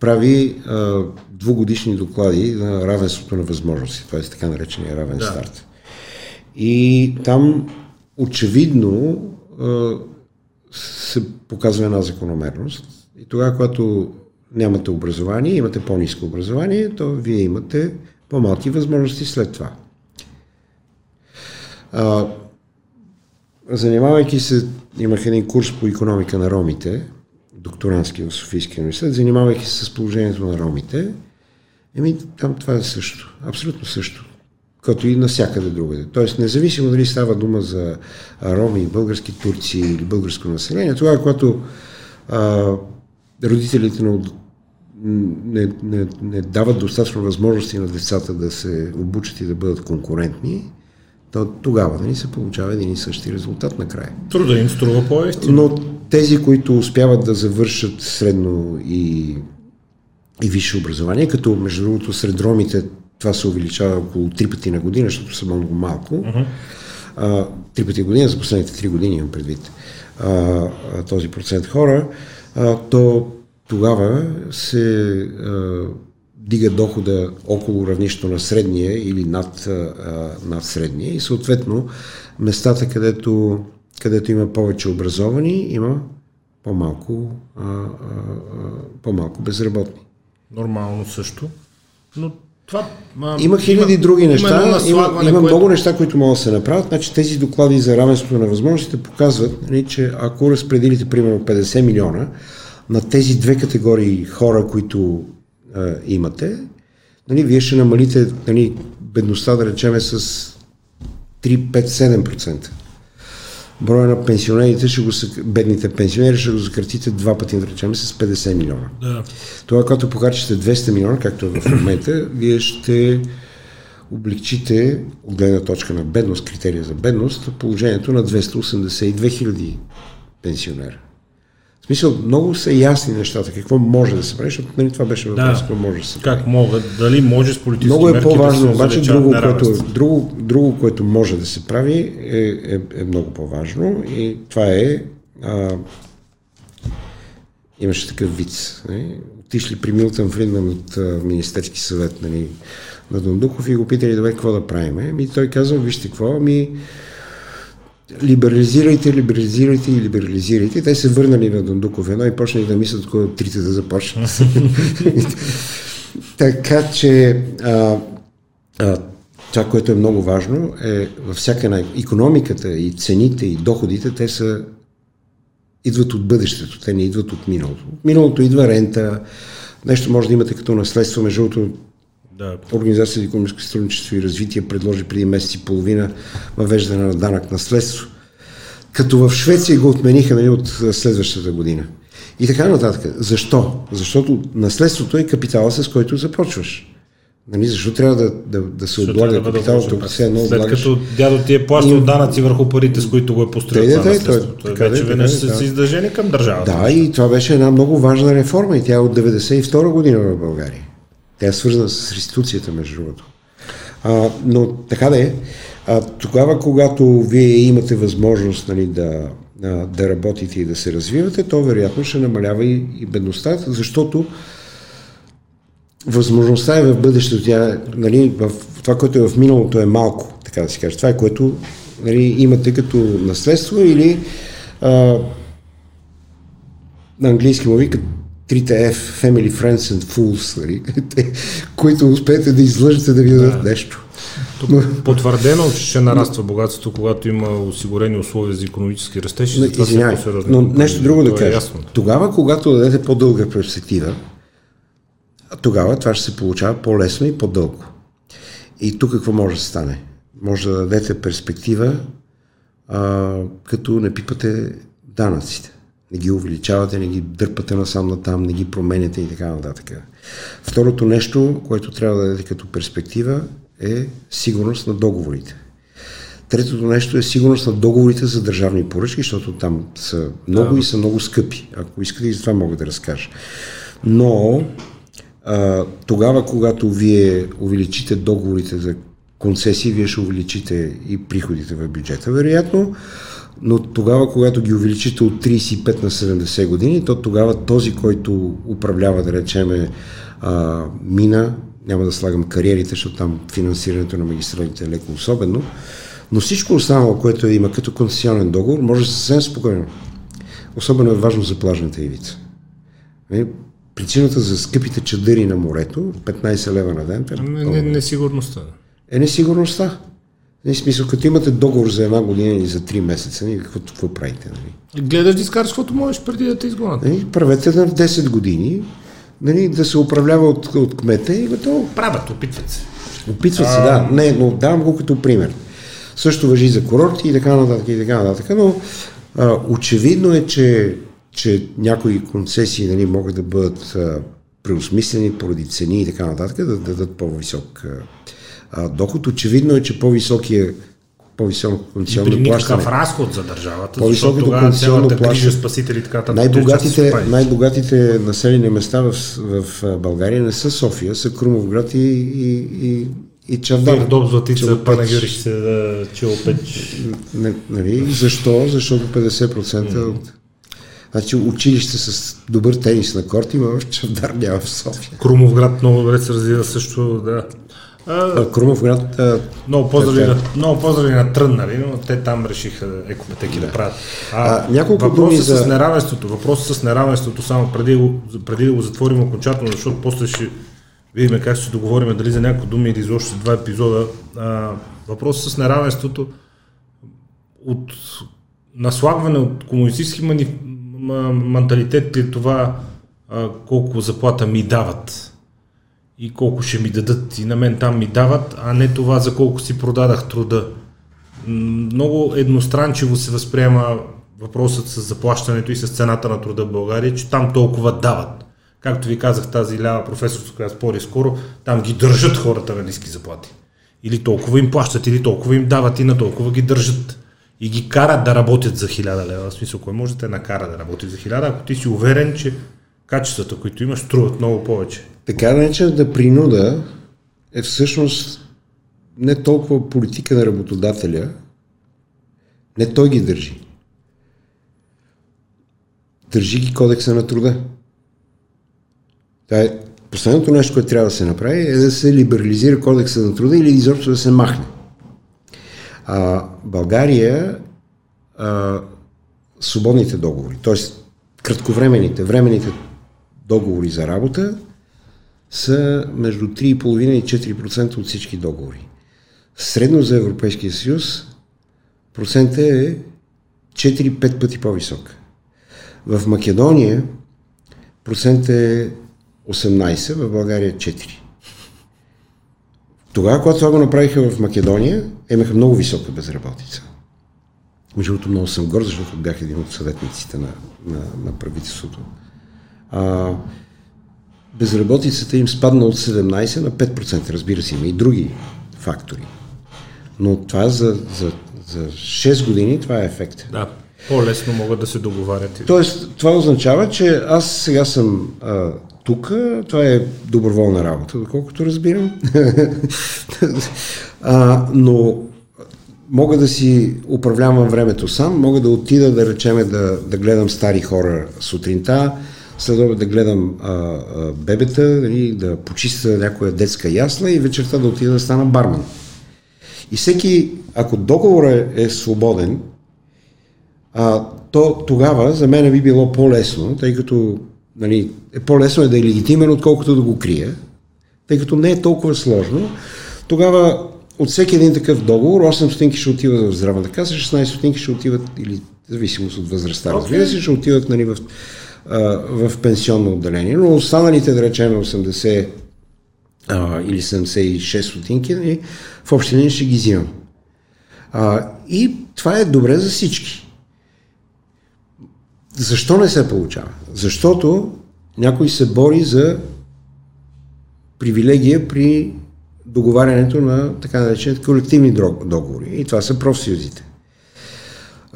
прави а, двугодишни доклади на равенството на възможности. Това е така наречения равен да. старт. И там очевидно а, се показва една закономерност. И тогава, когато нямате образование, имате по-низко образование, то вие имате по-малки възможности след това. А, занимавайки се, имах един курс по економика на ромите, докторантски в Софийския университет, занимавайки се с положението на ромите, еми там това е също, абсолютно също, като и навсякъде другаде. Тоест, независимо дали става дума за роми, български турци или българско население, това, когато а, родителите на не, не, не дават достатъчно възможности на децата да се обучат и да бъдат конкурентни, то тогава нали, се получава един и същи резултат накрая. Труда им струва по-ефтино. Но тези, които успяват да завършат средно и, и висше образование, като между другото сред ромите това се увеличава около три пъти на година, защото са много малко. Uh-huh. А, три пъти година, за последните три години имам предвид а, а, този процент хора, а, то тогава се а, дига дохода около равнището на средния или над, а, над средния и съответно местата, където, където има повече образовани, има по-малко, а, а, по-малко безработни. Нормално също. Но това, а, има хиляди има, други неща, има, има, има което... много неща, които могат да се направят. Значи тези доклади за равенството на възможностите показват, нали, че ако разпределите примерно 50 милиона, на тези две категории хора, които а, имате, нали, вие ще намалите нали, бедността, да речеме, с 3-5-7%. Броя на пенсионерите, ще го, бедните пенсионери ще го закратите два пъти, да речем, с 50 милиона. Да. Това, когато покачите 200 милиона, както е в момента, вие ще облегчите, от гледна точка на бедност, критерия за бедност, положението на 282 хиляди пенсионера смисъл, много са ясни нещата, какво може да се прави, защото нали, това беше въпрос, да. какво може да се прави. Как могат, дали може с политически Много е по-важно, да обаче друго което, друго, друго, което може да се прави е, е, е много по-важно и това е а, имаше такъв виц. Не? Отишли при Милтън Фридман от а, Министерски съвет нали, на Дондуков и го питали добре какво да правим. И той казва, вижте какво, ами либерализирайте, либерализирайте и либерализирайте. Те се върнали на Дондуков едно и почнали да мислят кога трите да започнат. така че а, а, това, което е много важно, е във всяка една економиката и цените и доходите, те са идват от бъдещето, те не идват от миналото. От миналото идва рента, нещо може да имате като наследство, между другото да. Организация за економическо сътрудничество и развитие предложи преди месец и половина въвеждане на данък наследство. Като в Швеция го отмениха нали, от следващата година. И така нататък. Защо? Защото наследството е капитала, с който започваш. Нали, защо трябва да, да, да се облага да капитал, тук се едно След облагаш... като дядо ти е плащал и... данъци върху парите, с които го е построил това наследство. Той, така, вече веднъж са да. издържени към държавата. Да, и това беше една много важна реформа и тя е от 92 година в България. Тя е свързана с реституцията, между другото. А, но така да е. А, тогава, когато вие имате възможност нали, да, да работите и да се развивате, то вероятно ще намалява и, и бедността, защото възможността е в бъдещето. Тя, нали, в това, което е в миналото е малко, така да се каже. Това е което нали, имате като наследство или а, на английски му викат трите F, Family, Friends and Fools, нали? които успеете да излъжете да ви дадат да. нещо. Но... Потвърдено, че ще нараства богатството, когато има осигурени условия за економически растеж. Но, извинявай, но нещо друго да е кажа. Е тогава, когато дадете по-дълга перспектива, тогава това ще се получава по-лесно и по-дълго. И тук какво може да стане? Може да дадете перспектива, а, като не пипате данъците не ги увеличавате, не ги дърпате насам на там, не ги променяте и така нататък. Второто нещо, което трябва да дадете като перспектива е сигурност на договорите. Третото нещо е сигурност на договорите за държавни поръчки, защото там са много да. и са много скъпи. Ако искате и за това мога да разкажа. Но а, тогава, когато вие увеличите договорите за концесии, вие ще увеличите и приходите в бюджета, вероятно но тогава, когато ги увеличите от 35 на 70 години, то тогава този, който управлява, да речеме, а, мина, няма да слагам кариерите, защото там финансирането на магистралите е леко особено, но всичко останало, което има като концесионен договор, може съвсем спокойно особено е важно за плажната ивица. Нали, причината за скъпите чадъри на морето, 15 лева на ден, е не, не, несигурността. Е несигурността. В нали, смисъл, като имате договор за една година или за 3 месеца, нали, какво, какво правите? Нали? Гледаш да изкараш каквото можеш преди да те изгонят. Нали, правете на 10 години, нали, да се управлява от, от кмета и готово. Правят, опитват се. Опитват се, да. Не, но давам го като пример. Също въжи за курорти и така нататък и така нататък, но а, очевидно е, че, че някои концесии нали, могат да бъдат а, преосмислени поради цени и така нататък, да, да дадат по-висок а, доход. Очевидно е, че по-високия по-високо концесионно При плащане. разход за държавата, по-високото концесионно плащане. спасители така нататък. Най-богатите, най-богатите населени места в, в, България не са София, са Крумовград и, и, и, и Чавдар. Пирдоп, Златица, Панагюрище, Челопеч. Нали? Защо? Защото 50% от Значи училище с добър тенис на корт има в Чавдар, няма в София. Крумовград много добре се развива също, да. А, Крумовград... А, много поздрави, на, много поздрави на Трън, нали, но те там решиха екопетеки да, да правят. А, а няколко въпросът думи за... с неравенството, въпросът с неравенството, само преди, преди да го затворим окончателно, защото после ще видим как ще се договорим дали за някои думи или изобщо два епизода. А, въпросът с неравенството от наслагване от комунистически мани... менталитет ли е това а, колко заплата ми дават и колко ще ми дадат и на мен там ми дават, а не това за колко си продадах труда. Много едностранчиво се възприема въпросът с заплащането и с цената на труда в България, че там толкова дават. Както ви казах, тази лява професор, която спори скоро, там ги държат хората на ниски заплати. Или толкова им плащат, или толкова им дават и на толкова ги държат. И ги карат да работят за 1000 лева. В смисъл, кой може да накара да работи за 1000, ако ти си уверен, че качествата, които имаш, струват много повече. Така наречената принуда е всъщност не толкова политика на работодателя, не той ги държи. Държи ги кодекса на труда. Това е последното нещо, което трябва да се направи, е да се либерализира кодекса на труда или изобщо да се махне. А, България а, свободните договори, т.е. кратковременните, времените договори за работа са между 3,5 и 4% от всички договори. Средно за Европейския съюз процентът е 4-5 пъти по-висок. В Македония процент е 18, в България 4. Тогава, когато това го направиха в Македония, имаха много висока безработица. Между другото, много съм горд, защото бях един от съветниците на, на, на правителството. А, безработицата им спадна от 17 на 5%. Разбира се, има и други фактори. Но това за, за, за 6 години, това е ефект. Да, по-лесно могат да се договарят. Тоест, това означава, че аз сега съм а, тук, това е доброволна работа, доколкото разбирам. а, но мога да си управлявам времето сам, мога да отида, да речеме, да, да гледам стари хора сутринта, след да гледам а, а, бебета, нали, да почиста някоя детска ясла и вечерта да отида да стана барман. И всеки, ако договорът е, свободен, а, то тогава за мен би било по-лесно, тъй като нали, е по-лесно е да е легитимен, отколкото да го крие, тъй като не е толкова сложно. Тогава от всеки един такъв договор 8 стотинки ще отиват в здравната каса, 16 стотинки ще отиват, или зависимост от възрастта, разбира се, ще отиват нали, в в пенсионно отделение, но останалите, да речем, 80 а, или 76 стотинки, нали, в общи линии ще ги взимам. А, и това е добре за всички. Защо не се получава? Защото някой се бори за привилегия при договарянето на така наречените колективни договори. И това са профсъюзите.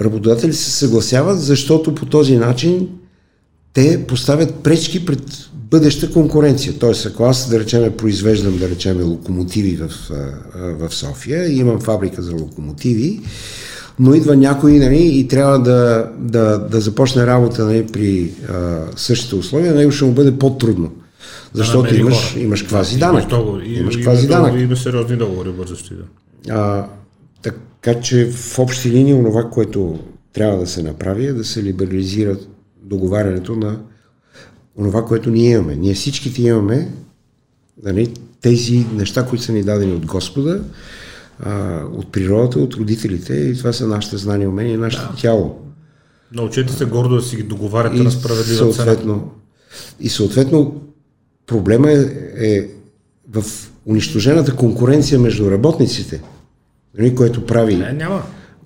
Работодатели се съгласяват, защото по този начин те поставят пречки пред бъдеща конкуренция. Тоест, ако аз, да речеме, произвеждам, да речеме, локомотиви в, в София имам фабрика за локомотиви, но идва някой нали, и трябва да, да, да започне работа нали, при а, същите условия, него ще му бъде по-трудно. Защото да имаш, имаш квази данък. Имаш, квази данък. Има сериозни договори бързащи. Да. Така че в общи линии онова, което трябва да се направи е да се либерализира договарянето на това, което ние имаме. Ние всичките имаме нали, тези неща, които са ни дадени от Господа, а, от природата, от родителите и това са нашите знания, умения, нашето да. тяло. Научете се гордо да си ги договаряте на справедлива съответно, цена. И съответно проблема е, е в унищожената конкуренция между работниците, нали, което прави... Не, няма.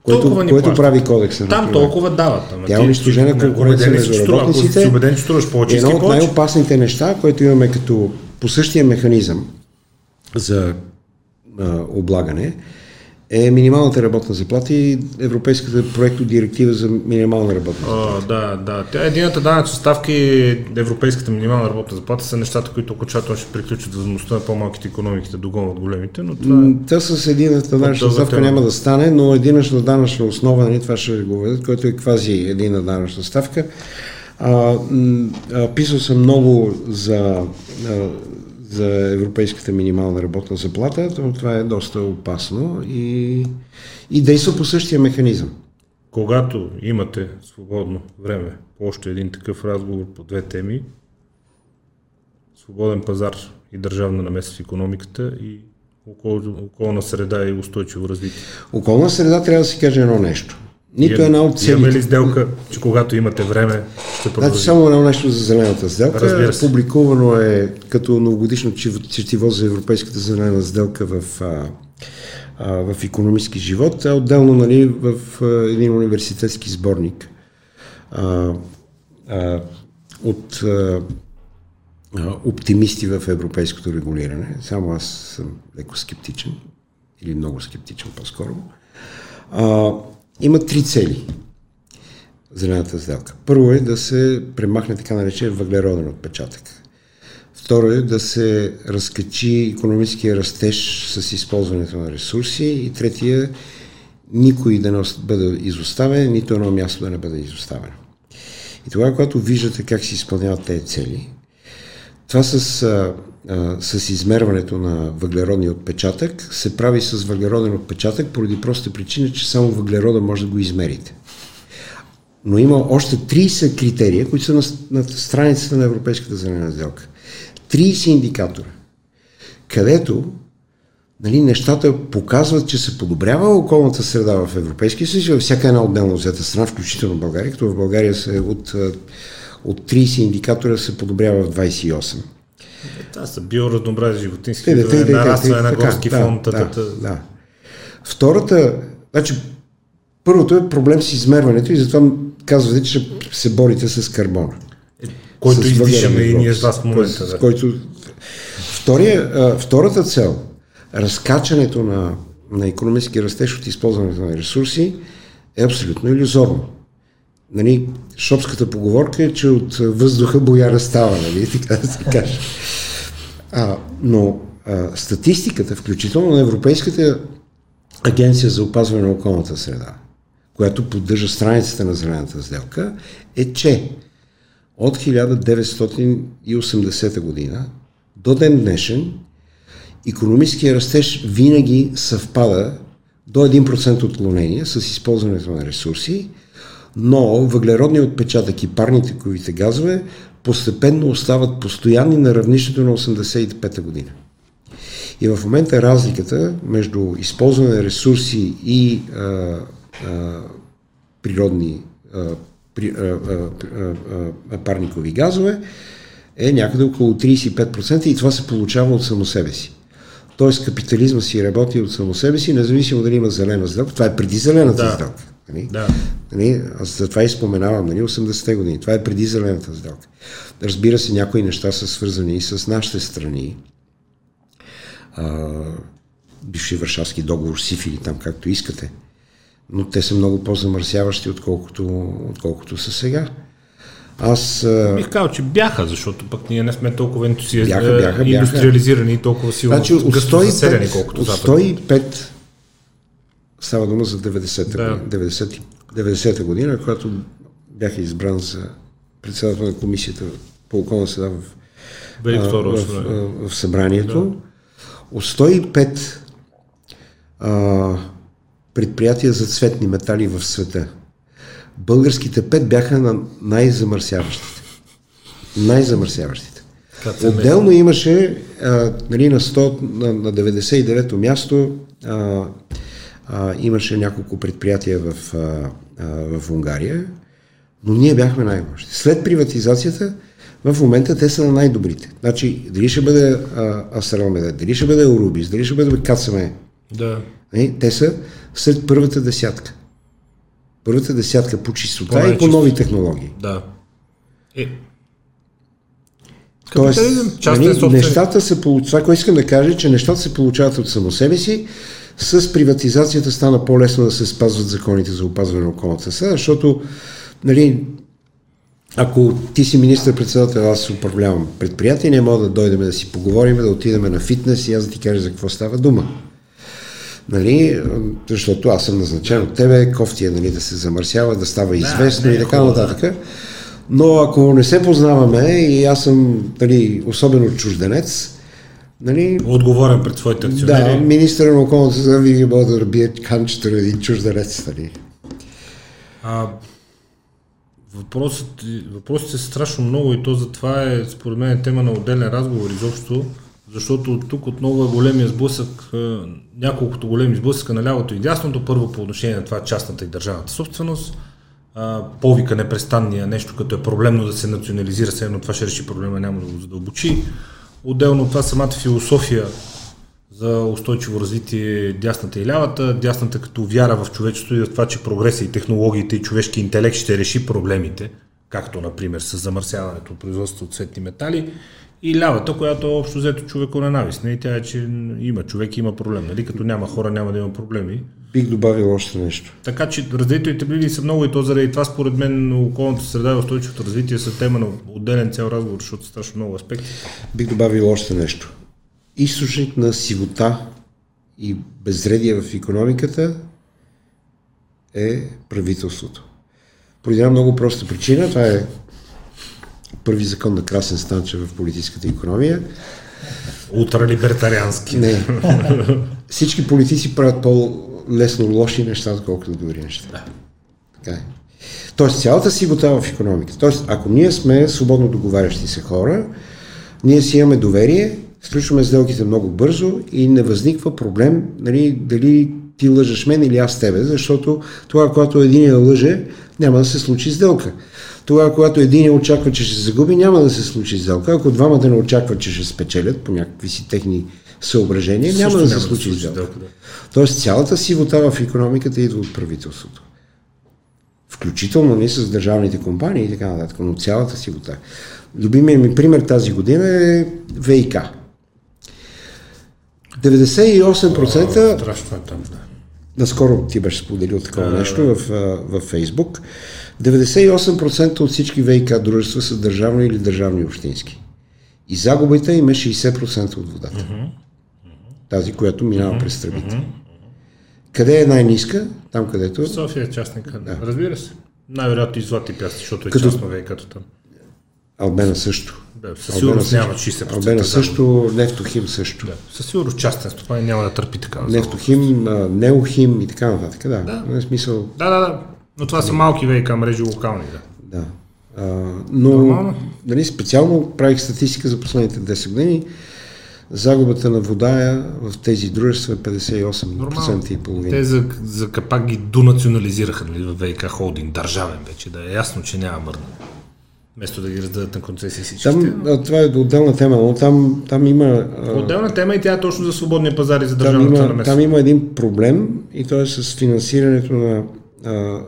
Което, което прави кодекса. Там например. толкова дават. Тя е унищожена конкуренция между работниците. Ако си убеден, че струваш повече, едно от най-опасните неща, което имаме като по същия механизъм за а, облагане, е минималната работна заплата и Европейската проекто директива за минимална работна заплата. О, да, да. Тя, едината данъчна ставка и Европейската минимална работна заплата са нещата, които окончателно ще приключат възможността на по-малките економиките да догонват големите, но това е... Та с едината данъчна ставка няма да стане, но единъчна данъчна основа, нали, това ще го ведат, който е квази едина данъчна ставка. А, а, писал съм много за а, за европейската минимална работна заплата, то това е доста опасно и, и действа по същия механизъм. Когато имате свободно време по още един такъв разговор по две теми, свободен пазар и държавна намеса в економиката и окол, околна среда и устойчиво развитие. Околна среда трябва да си каже едно нещо. Нито една от целите. Имаме ли сделка, че когато имате време, ще продължи? Значи само едно нещо за зелената сделка. Публикувано е като новогодишно четиво за Европейската зелена сделка в, а, а, в економически живот, а отделно нали, в а, един университетски сборник а, а, от а, оптимисти в европейското регулиране. Само аз съм леко скептичен, или много скептичен по-скоро. А, има три цели зелената сделка. Първо е да се премахне така наречен въглероден отпечатък. Второ е да се разкачи економическия растеж с използването на ресурси. И третия никой да не бъде изоставен, нито едно място да не бъде изоставено. И тогава, когато виждате как се изпълняват тези цели, това с, а, с измерването на въглеродния отпечатък се прави с въглероден отпечатък поради проста причина, че само въглерода може да го измерите. Но има още 30 критерия, които са на, на страницата на Европейската зелена сделка. 30 индикатора, където нали, нещата показват, че се подобрява околната среда в Европейския съюз във всяка една отделна взета страна, включително България, като в България се от от 30 индикатора се подобрява в 28. Това са биоразнообразие, животински видове, нараства на горски фонд. Да, да, да. Втората, значи, първото е проблем с измерването и затова казвате, че се борите с карбона. Е, който издишаме и ние с вас в момента. Да. Който... Втория, втората цел, разкачането на, на економически растеж от използването на ресурси е абсолютно иллюзорно нали, шопската поговорка е, че от въздуха бояра става, нали, така да се каже. А, но а, статистиката, включително на Европейската агенция за опазване на околната среда, която поддържа страницата на зелената сделка, е, че от 1980 година до ден днешен економическия растеж винаги съвпада до 1% отклонение с използването на ресурси, но въглеродният отпечатък и парниковите газове постепенно остават постоянни на равнището на 85-та година. И в момента разликата между използване на ресурси и а, а, природни а, при, а, а, а, парникови газове е някъде около 35% и това се получава от само себе си. Тоест капитализма си работи от само себе си, независимо дали има зелена сделка. Това е преди зелената да. сделка. Нали? Да. Нали? Аз за това и споменавам, нали? 80-те години. Това е преди зелената сделка. Разбира се, някои неща са свързани и с нашите страни. А, бивши Варшавски договор, Сифили, там както искате. Но те са много по-замърсяващи, отколкото, отколкото са сега. Аз... Бих казал, че бяха, защото пък ние не сме толкова ентусиазирани, бяха, бяха, бяха. индустриализирани и толкова силно значи, от 105, заселени, колкото от 105 Става дума за 90-та, да. година, 90, 90-та година, когато бях избран за председател на комисията по околна среда в, а, в, в, в събранието. Да. От 105 а, предприятия за цветни метали в света, българските пет бяха на най-замърсяващите. Най-замърсяващите. Отделно имаше а, нали, на, 100, на, на 99-то място а, а, имаше няколко предприятия в, а, а, в Унгария, но ние бяхме най-лоши. След приватизацията, в момента те са на най-добрите. Значи, дали ще бъде Астралмеда, дали ще бъде Орубис, дали ще бъде Кацаме, Да. нали, те са след първата десятка. Първата десятка по чистота По и по нови технологии. Да. Е. Тоест, нали, нещата се получават, това, което искам да кажа, е, че нещата се получават от само себе си. С приватизацията стана по-лесно да се спазват законите за опазване на околната среда, защото нали, ако ти си министър-председател, аз управлявам предприятие, не мога да дойдем да си поговорим, да отидем на фитнес и аз да ти кажа за какво става дума. Нали, защото аз съм назначен от тебе, кофти е нали, да се замърсява, да става известно е и така да. нататък. Но ако не се познаваме и аз съм нали, особено чужденец, нали, Отговорен пред своите да, акционери. министър на околната среда винаги може да бие канчето на един чужденец. Нали. А, въпросът, въпросите са страшно много и то затова е, според мен, тема на отделен разговор изобщо, защото тук отново е големия сблъсък, а, няколкото големи сблъсъка на лявото и дясното. Първо по отношение на това частната и държавната собственост, повика непрестанния нещо, като е проблемно да се национализира, все едно това ще реши проблема, няма да го задълбочи. Отделно от това самата философия за устойчиво развитие дясната и лявата, дясната като вяра в човечеството и в това, че прогреса и технологиите и човешки интелект ще реши проблемите, както например с замърсяването, производството от цветни метали, и лявата, която е общо взето човеко ненавистна и тя е, че има човек и има проблем. Нали? Като няма хора, няма да има проблеми. Бих добавил още нещо. Така че разделителните блини са много и то заради това според мен околната среда и устойчивото развитие са тема на отделен цял разговор, защото са страшно много аспекти. Бих добавил още нещо. Източник на сивота и безредие в економиката е правителството. Поради една много проста причина, това е първи закон на Красен Станчев в политическата економия. Ултралибертариански. Не. Всички политици правят по-лесно лоши неща, отколкото добри неща. Така е. Тоест, цялата сивота в економиката. Тоест, ако ние сме свободно договарящи се хора, ние си имаме доверие, сключваме сделките много бързо и не възниква проблем, нали, дали ти лъжеш мен или аз тебе, защото тогава, когато един я лъже, няма да се случи сделка. Тогава, когато един очаква, че ще се загуби, няма да се случи сделка. Ако двамата не очакват, че ще спечелят по някакви си техни съображения, няма да се няма да се случи сделка. сделка, да. Тоест цялата сивота в економиката идва от правителството. Включително не с държавните компании и така нататък, но цялата сивота. Любимият ми пример тази година е ВИК. 98% Страшно е там, да. Наскоро ти беше споделил такова нещо в, в Фейсбук. 98% от всички ВИК дружества са държавни или държавни общински. И загубата им е 60% от водата. Тази, която минава през тръбите. Къде е най-ниска? Там, където... София е частника. Да. Разбира се. Най-вероятно и злати пясти, защото е Като- частно ВИК-то там. Албена също. Да, със сигурност няма 60%. Албена също, Нефтохим също. Да. Със сигурност частен стопанин няма да търпи загуба. Нефтохим, Неохим и така нататък. Да, Да. В смисъл, Да, да, да. Но това са малки ВИК мрежи локални, да. Да. А, но Нормално. нали, специално правих статистика за последните 10 години. Загубата на вода е в тези дружества е 58% и половина. Те за, за капак ги донационализираха нали, в ВИК холдинг, държавен вече, да е ясно, че няма мърна. Вместо да ги раздадат на концесии всички. Там, а, това е отделна тема, но там, там има... Отделна тема и тя е точно за свободния пазар и за Там държавната има, намеса. там има един проблем и то е с финансирането на а,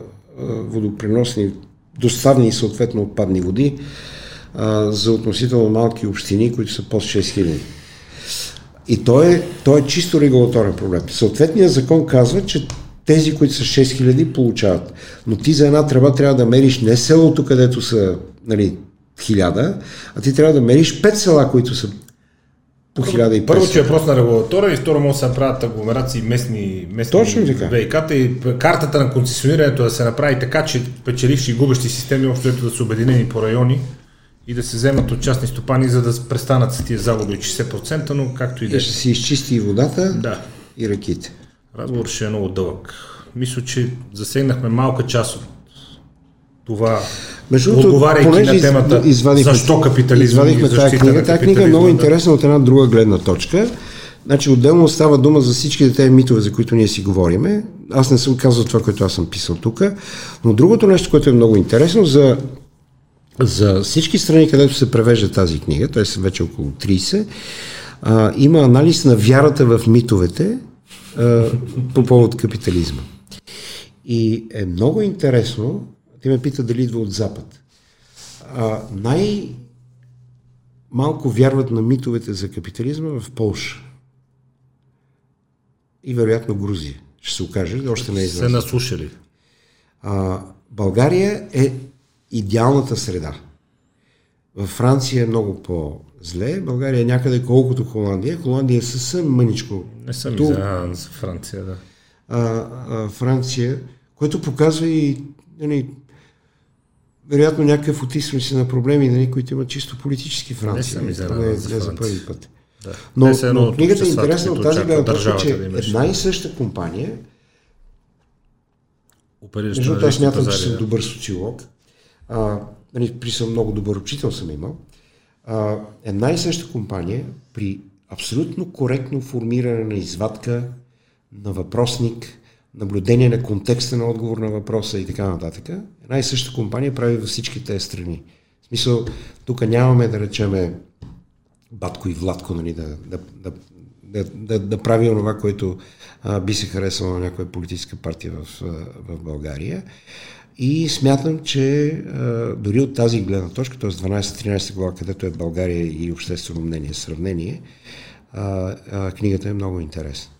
водопреносни, доставни и съответно отпадни води а, за относително малки общини, които са под 6000. И то е, то е чисто регулаторен проблем. Съответният закон казва, че тези, които са 6000, получават. Но ти за една тръба трябва да мериш не селото, където са нали, 1000, а ти трябва да мериш 5 села, които са по 1500. Първо, че е въпрос на регулатора и второ може да се направят агломерации местни, местни Точно така. ВИК-та и картата на концесионирането да се направи така, че печеливши и губещи системи общо да са обединени по райони и да се вземат от частни стопани, за да престанат с тия загуби от 60%, но както и да е. Ще си изчисти и водата Да. и ръките. Разговор ще е много дълъг. Мисля, че засегнахме малка част от това, Между отговаряйки на темата извадихме, защо капитализъм извадихме и тази книга. Тази книга е много интересна от една друга гледна точка. Значи отделно става дума за всички тези митове, за които ние си говориме. Аз не съм казал това, което аз съм писал тук. Но другото нещо, което е много интересно, за, за всички страни, където се превежда тази книга, т.е. са вече около 30, а, има анализ на вярата в митовете а, по повод капитализма. И е много интересно, ти ме пита дали идва от Запад. А, най- малко вярват на митовете за капитализма в Полша. И вероятно Грузия. Ще се окаже, още не е се наслушали. А, България е идеалната среда. Във Франция е много по-зле, България е някъде колкото Холандия. Холандия е съвсем мъничко. Не съм Ту- за Франция, да. а, а, Франция, което показва и нали, вероятно някакъв от източници на проблеми, нали, които имат чисто политически Франция. съм нали, изненадан не, за не за Франция. първи път. да. Но, Не, едно но книгата е интересна от тази гледна точка, че да една и съща компания, между другото аз смятам, че съм да. добър социолог, а, нали, при съм много добър учител съм имал, а, една и съща компания при абсолютно коректно формиране на извадка, на въпросник, наблюдение на контекста на отговор на въпроса и така нататък, една и съща компания прави във всички тези страни. В смисъл, тук нямаме да речеме Батко и Владко, нали, да, да, да, да, да, да прави онова, което а, би се харесало на някоя политическа партия в, в България. И смятам, че а, дори от тази гледна точка, т.е. 12-13 глава, където е България и обществено мнение, сравнение, а, а, книгата е много интересна.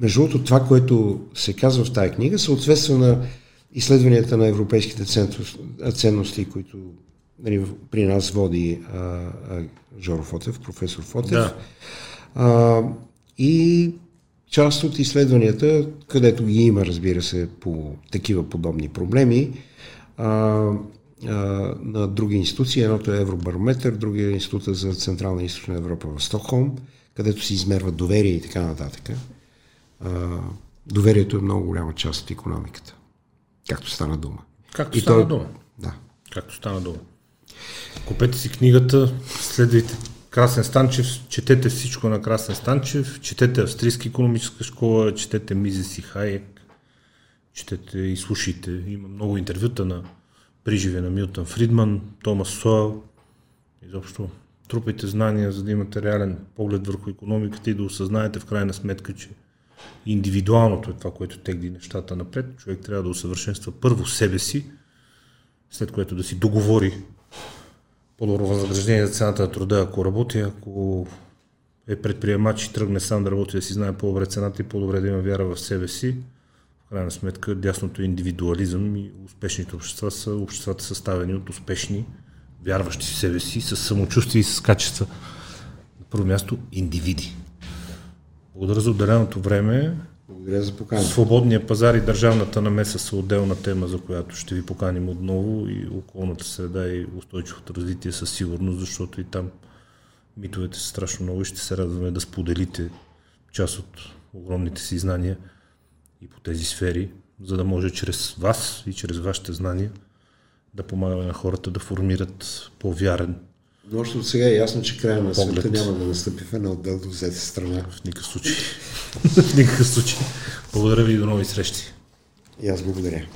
Между другото, това, което се казва в тази книга, съответства на изследванията на европейските ценности, които нали, при нас води а, а, Жоро Фотев, професор Фотев. Да. А, и част от изследванията, където ги има, разбира се, по такива подобни проблеми, а, а, на други институции. Едното е Евробарометър, другия е Института за Централна и Източна Европа в Стокхолм, където се измерва доверие и така нататък. А, доверието е много голяма част от економиката, както стана дума. Както И стана то- дума. Да. Както стана дума. Купете си книгата, следвайте Красен Станчев, четете всичко на Красен Станчев, четете Австрийска економическа школа, четете Мизес и Хайек, четете и слушайте. Има много интервюта на приживе на Милтън Фридман, Томас Сойл. Изобщо трупайте знания, за да имате реален поглед върху економиката и да осъзнаете в крайна сметка, че индивидуалното е това, което тегли нещата напред. Човек трябва да усъвършенства първо себе си, след което да си договори по-добро възнаграждение за цената на труда, ако работи, ако е предприемач и тръгне сам да работи, да си знае по-добре цената и по-добре да има вяра в себе си. В крайна сметка, дясното е индивидуализъм и успешните общества са обществата съставени от успешни, вярващи в себе си, с самочувствие и с качества. На първо място, индивиди. Благодаря за отделеното време. Благодаря за поканата. Свободния пазар и държавната намеса са отделна тема, за която ще ви поканим отново и околната среда и устойчивото развитие със сигурност, защото и там митовете са страшно много и ще се радваме да споделите част от огромните си знания и по тези сфери, за да може чрез вас и чрез вашите знания да помагаме на хората да формират по-вярен Но още от сега е ясно, че края на Поглед. света няма да настъпи в една отделно взета страна. в никакъв случай. в никакъв случай. Благодаря ви и до нови срещи. И аз благодаря.